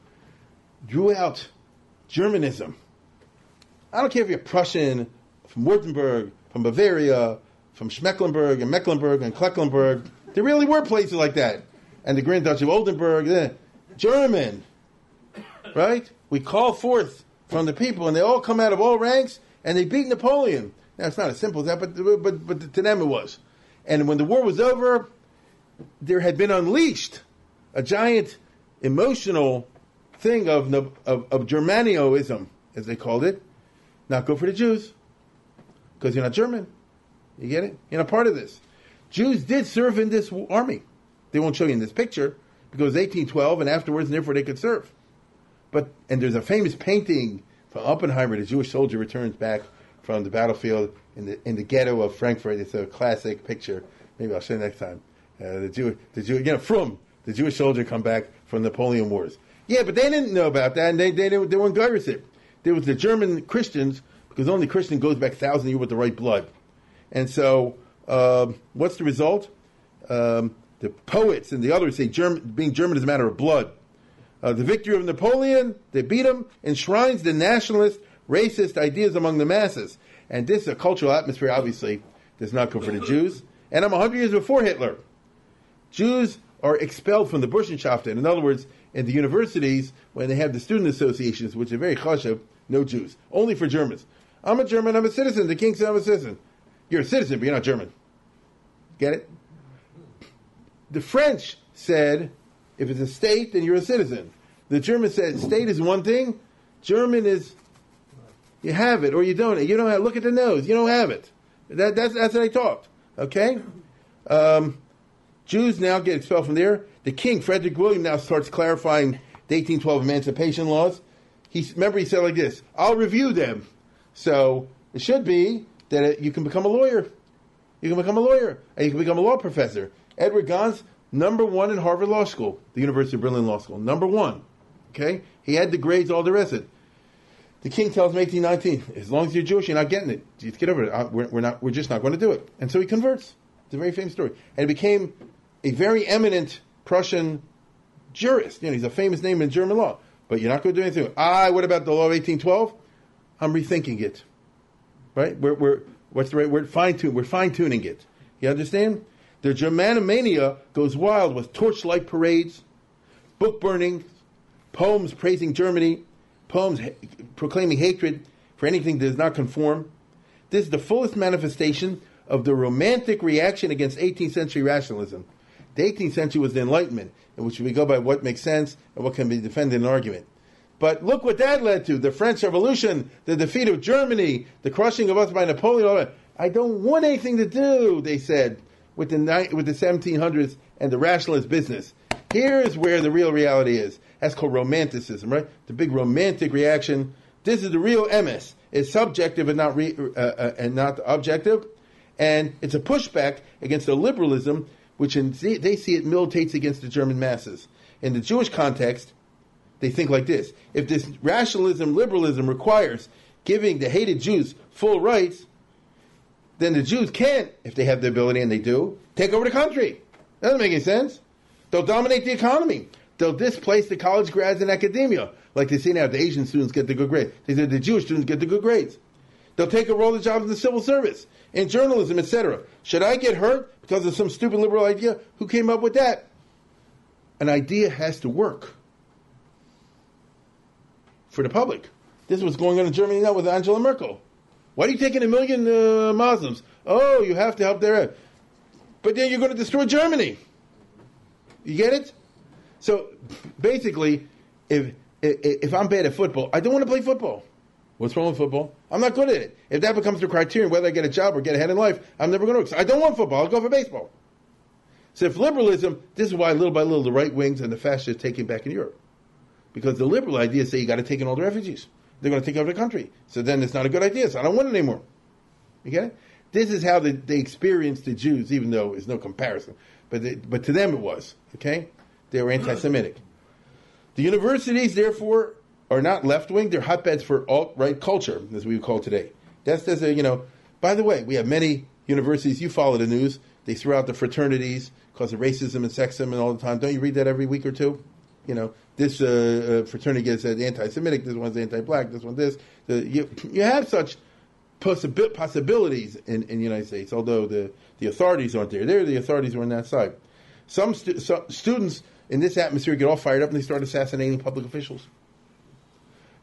drew out Germanism. I don't care if you're Prussian, from Württemberg, from Bavaria, from Schmecklenburg and Mecklenburg and Klecklenburg. There really were places like that and the Grand Duchy of Oldenburg, the German, right? We call forth from the people, and they all come out of all ranks, and they beat Napoleon. Now it's not as simple as that, but but but to them it was. And when the war was over, there had been unleashed a giant emotional thing of of, of Germanioism, as they called it. Not good for the Jews, because you're not German. You get it? You're not part of this. Jews did serve in this army. They won't show you in this picture because 1812 and afterwards, and therefore they could serve. But and there's a famous painting from Oppenheimer. The Jewish soldier returns back from the battlefield in the in the ghetto of Frankfurt. It's a classic picture. Maybe I'll show you next time. Uh, the Jew, the Jew, know, from the Jewish soldier come back from Napoleon Wars. Yeah, but they didn't know about that, and they they, they weren't gyrus it. There was the German Christians because only Christian goes back a thousand years with the right blood, and so uh, what's the result? Um, the poets and the others say German, being German is a matter of blood. Uh, the victory of Napoleon, they beat him, enshrines the nationalist, racist ideas among the masses. And this is a cultural atmosphere, obviously, does not go for the Jews. And I'm 100 years before Hitler. Jews are expelled from the Burschenschaften. In other words, in the universities, when they have the student associations, which are very chashuv, no Jews. Only for Germans. I'm a German, I'm a citizen. The king said I'm a citizen. You're a citizen, but you're not German. Get it? The French said, if it's a state, then you're a citizen. The German said, state is one thing, German is You have it or you don't. You don't have. Look at the nose. You don't have it. That, that's that's how they talked. Okay. Um, Jews now get expelled from there. The king Frederick William now starts clarifying the 1812 emancipation laws. He remember he said like this: "I'll review them." So it should be that you can become a lawyer. You can become a lawyer and you can become a law professor. Edward Gans, number one in Harvard Law School, the University of Berlin Law School, number one. Okay, he had the grades, all the rest of it. The king tells him 1819, as long as you're Jewish, you're not getting it. Just get over it. We're, we're, not. We're just not going to do it. And so he converts. It's a very famous story, and he became a very eminent Prussian jurist. You know, he's a famous name in German law. But you're not going to do anything. Ah, what about the law of 1812? I'm rethinking it. Right? We're, we're what's the right word? Fine tune. We're fine tuning it. You understand? The Germanomania goes wild with torchlight parades, book burning, poems praising Germany, poems ha- proclaiming hatred for anything that does not conform. This is the fullest manifestation of the romantic reaction against 18th century rationalism. The 18th century was the Enlightenment, in which we go by what makes sense and what can be defended in an argument. But look what that led to the French Revolution, the defeat of Germany, the crushing of us by Napoleon. I don't want anything to do, they said, with the, with the 1700s and the rationalist business. Here's where the real reality is. That's called romanticism, right? The big romantic reaction. This is the real MS. It's subjective and not re, uh, uh, and not objective, and it's a pushback against the liberalism which in, they see it militates against the German masses. In the Jewish context, they think like this: If this rationalism, liberalism requires giving the hated Jews full rights, then the Jews can't, if they have the ability and they do, take over the country. That doesn't make any sense. They'll dominate the economy. They'll displace the college grads in academia, like they say now. The Asian students get the good grades. They said the Jewish students get the good grades. They'll take over all the jobs in the civil service, in journalism, etc. Should I get hurt because of some stupid liberal idea? Who came up with that? An idea has to work for the public. This is what's going on in Germany now with Angela Merkel. Why are you taking a million uh, Muslims? Oh, you have to help their. But then you're going to destroy Germany. You get it? So basically, if, if I'm bad at football, I don't want to play football. What's wrong with football? I'm not good at it. If that becomes the criterion whether I get a job or get ahead in life, I'm never going to. I don't want football. I'll go for baseball. So if liberalism, this is why little by little the right wings and the fascists taking back in Europe, because the liberal ideas say you got to take in all the refugees. They're going to take over the country. So then it's not a good idea. So I don't want it anymore. You get it? This is how they, they experienced the Jews, even though it's no comparison. But they, but to them it was okay. They were anti-Semitic. The universities, therefore, are not left wing; they're hotbeds for alt right culture, as we would call today. That's as a you know. By the way, we have many universities. You follow the news; they throw out the fraternities because of racism and sexism and all the time. Don't you read that every week or two? You know, this uh, uh, fraternity gets anti-Semitic. This one's anti-black. This one this. You you have such possibi- possibilities in, in the United States, although the, the authorities aren't there. There, the authorities are on that side. Some, stu- some students in this atmosphere get all fired up and they start assassinating public officials.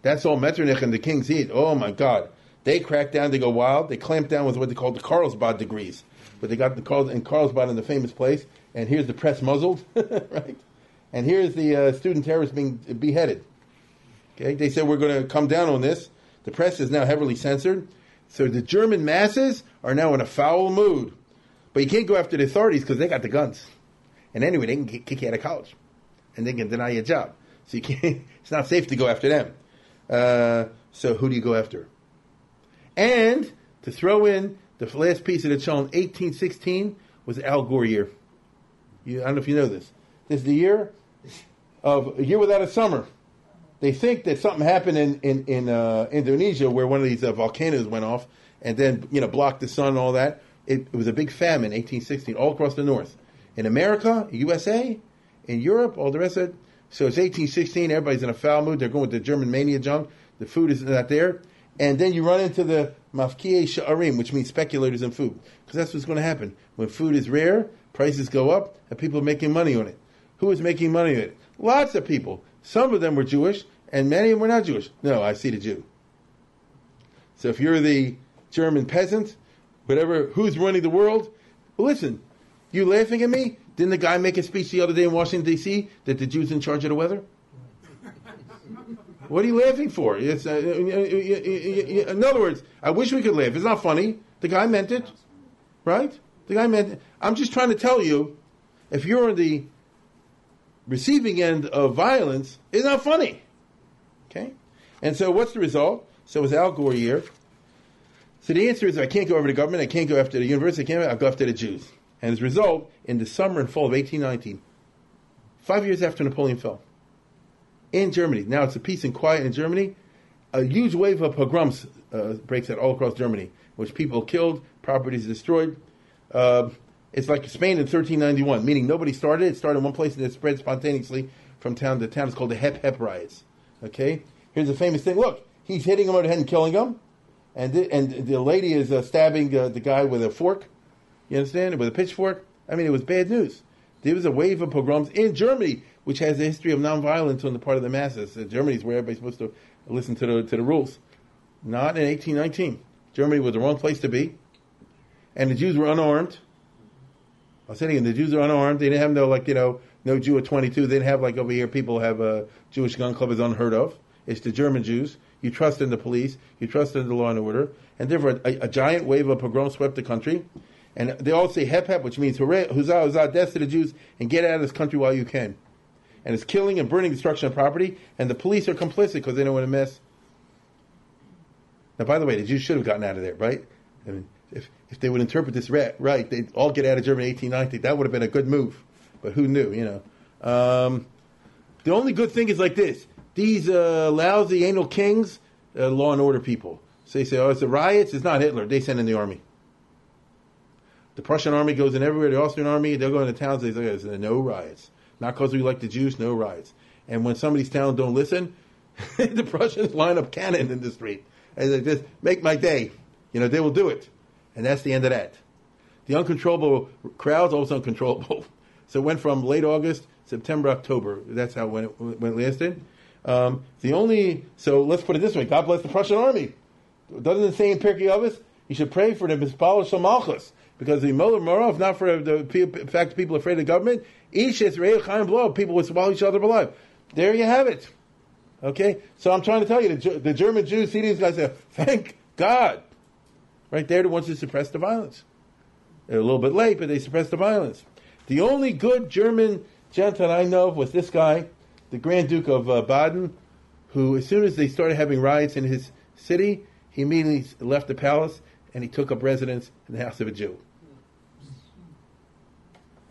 That's all Metternich and the king see. Oh my God. They crack down, they go wild, they clamp down with what they call the Carlsbad decrees. But they got the Carl in Carlsbad in the famous place, and here's the press muzzled, [LAUGHS] right? And here's the uh, student terrorists being beheaded. Okay, they said we're going to come down on this. The press is now heavily censored, so the German masses are now in a foul mood. But you can't go after the authorities because they got the guns. And anyway, they can kick you out of college, and they can deny you a job. So you can't. [LAUGHS] It's not safe to go after them. Uh, so who do you go after? And to throw in the last piece of the in 1816 was Al Gore year. You, I don't know if you know this. This is the year of a year without a summer. They think that something happened in in, in uh, Indonesia where one of these uh, volcanoes went off and then you know blocked the sun and all that. It, it was a big famine, 1816, all across the north. In America, USA, in Europe, all the rest of it. So it's 1816. Everybody's in a foul mood. They're going with the German mania junk. The food is not there. And then you run into the mafkiye sha'arim, which means speculators in food. Because that's what's going to happen. When food is rare, prices go up, and people are making money on it. Who is making money on it? Lots of people. Some of them were Jewish, and many of them were not Jewish. No, I see the Jew. So if you're the German peasant, whatever, who's running the world? Well, listen, you laughing at me? Didn't the guy make a speech the other day in Washington, D.C., that the Jews in charge of the weather? What are you laughing for? It's, uh, in other words, I wish we could laugh. It's not funny. The guy meant it, right? The guy meant it. I'm just trying to tell you, if you're on the receiving end of violence, is not funny. Okay? And so what's the result? So it's Al Gore year. So the answer is I can't go over the government, I can't go after the university, I can't, I'll go after the Jews. And as a result, in the summer and fall of 1819, five years after Napoleon fell, in Germany, now it's a peace and quiet in Germany, a huge wave of pogroms uh, breaks out all across Germany, which people killed, properties destroyed. Uh, it's like Spain in 1391, meaning nobody started it. Started in one place and it spread spontaneously from town to town. It's called the Hep Hep riots. Okay? Here's a famous thing. Look, he's hitting him over the head and killing him. And the, and the lady is uh, stabbing uh, the guy with a fork. You understand? With a pitchfork. I mean, it was bad news. There was a wave of pogroms in Germany, which has a history of nonviolence on the part of the masses. Uh, Germany is where everybody's supposed to listen to the, to the rules. Not in 1819. Germany was the wrong place to be. And the Jews were unarmed. Saying, the Jews are unarmed. They didn't have no, like, you know, no Jew at 22. They didn't have, like, over here, people have a Jewish gun club is unheard of. It's the German Jews. You trust in the police. You trust in the law and order. And therefore, a, a giant wave of pogrom swept the country. And they all say hep hep, which means hooray, huzzah, huzzah, death to the Jews, and get out of this country while you can. And it's killing and burning, destruction of property, and the police are complicit because they don't want to mess. Now, by the way, the Jews should have gotten out of there, right? I mean, if, if they would interpret this right, they'd all get out of Germany in 1890. That would have been a good move. But who knew, you know? Um, the only good thing is like this these uh, lousy anal kings, uh, law and order people. So they say, oh, it's the riots. It's not Hitler. They send in the army. The Prussian army goes in everywhere. The Austrian army, they'll go into towns. They say, no riots. Not because we like the Jews, no riots. And when somebody's town don't listen, [LAUGHS] the Prussians line up cannon in the street. And they just make my day. You know, they will do it. And that's the end of that. The uncontrollable crowds also uncontrollable. [LAUGHS] So it went from late August, September, October. That's how when it, when it lasted. Um, the only so let's put it this way: God bless the Prussian army. Doesn't it say in Pirkei Avos you should pray for the Mispalish Malchus because the Molar Morov, not for the fact people afraid of government, each is Chaim blow. People will swallow each other alive. There you have it. Okay, so I'm trying to tell you, the, the German Jews see these guys say, "Thank God." Right there, the ones who suppress the violence. They're a little bit late, but they suppress the violence. The only good German gentleman I know of was this guy, the Grand Duke of uh, Baden, who, as soon as they started having riots in his city, he immediately left the palace and he took up residence in the house of a Jew.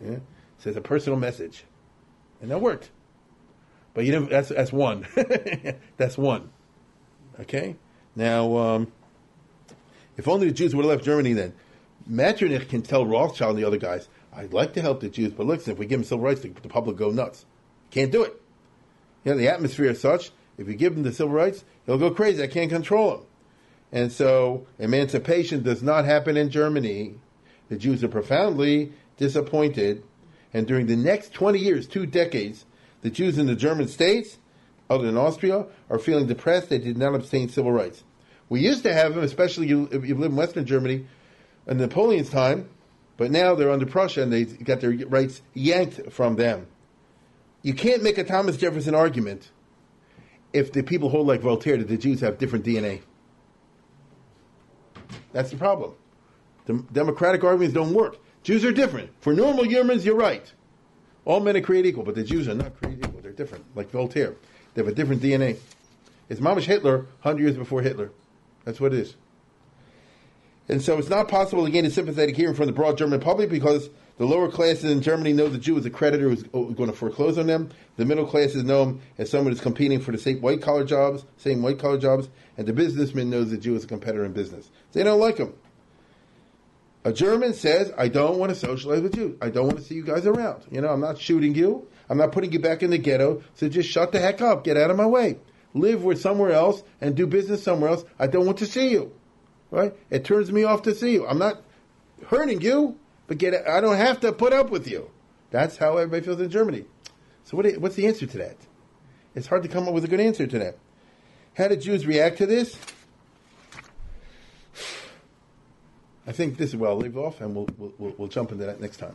Yeah? Says a personal message. And that worked. But you know, that's, that's one. [LAUGHS] that's one. Okay? Now, um, if only the Jews would have left Germany then. Metternich can tell Rothschild and the other guys, I'd like to help the Jews, but listen, if we give them civil rights, the public go nuts. Can't do it. You know, the atmosphere is such, if you give them the civil rights, they'll go crazy. I can't control them. And so, emancipation does not happen in Germany. The Jews are profoundly disappointed. And during the next 20 years, two decades, the Jews in the German states, other than Austria, are feeling depressed. They did not obtain civil rights. We used to have them, especially if you live in Western Germany, in Napoleon's time, but now they're under Prussia and they got their rights yanked from them. You can't make a Thomas Jefferson argument if the people hold like Voltaire that the Jews have different DNA. That's the problem. The democratic arguments don't work. Jews are different. For normal humans, you're right. All men are created equal, but the Jews are not created equal. They're different, like Voltaire. They have a different DNA. It's Mamish Hitler, 100 years before Hitler. That's what it is. And so it's not possible to gain a sympathetic hearing from the broad German public because the lower classes in Germany know the Jew is a creditor who's oh, going to foreclose on them. The middle classes know him as someone who's competing for the same white collar jobs, same white collar jobs, and the businessman knows the Jew is a competitor in business. They don't like him. A German says, I don't want to socialize with you. I don't want to see you guys around. You know, I'm not shooting you. I'm not putting you back in the ghetto. So just shut the heck up. Get out of my way. Live with somewhere else and do business somewhere else. I don't want to see you. Right? It turns me off to see you. I'm not hurting you, but get I don't have to put up with you. That's how everybody feels in Germany. So what, what's the answer to that? It's hard to come up with a good answer to that. How did Jews react to this? I think this is where I'll leave off, and we'll, we'll, we'll jump into that next time.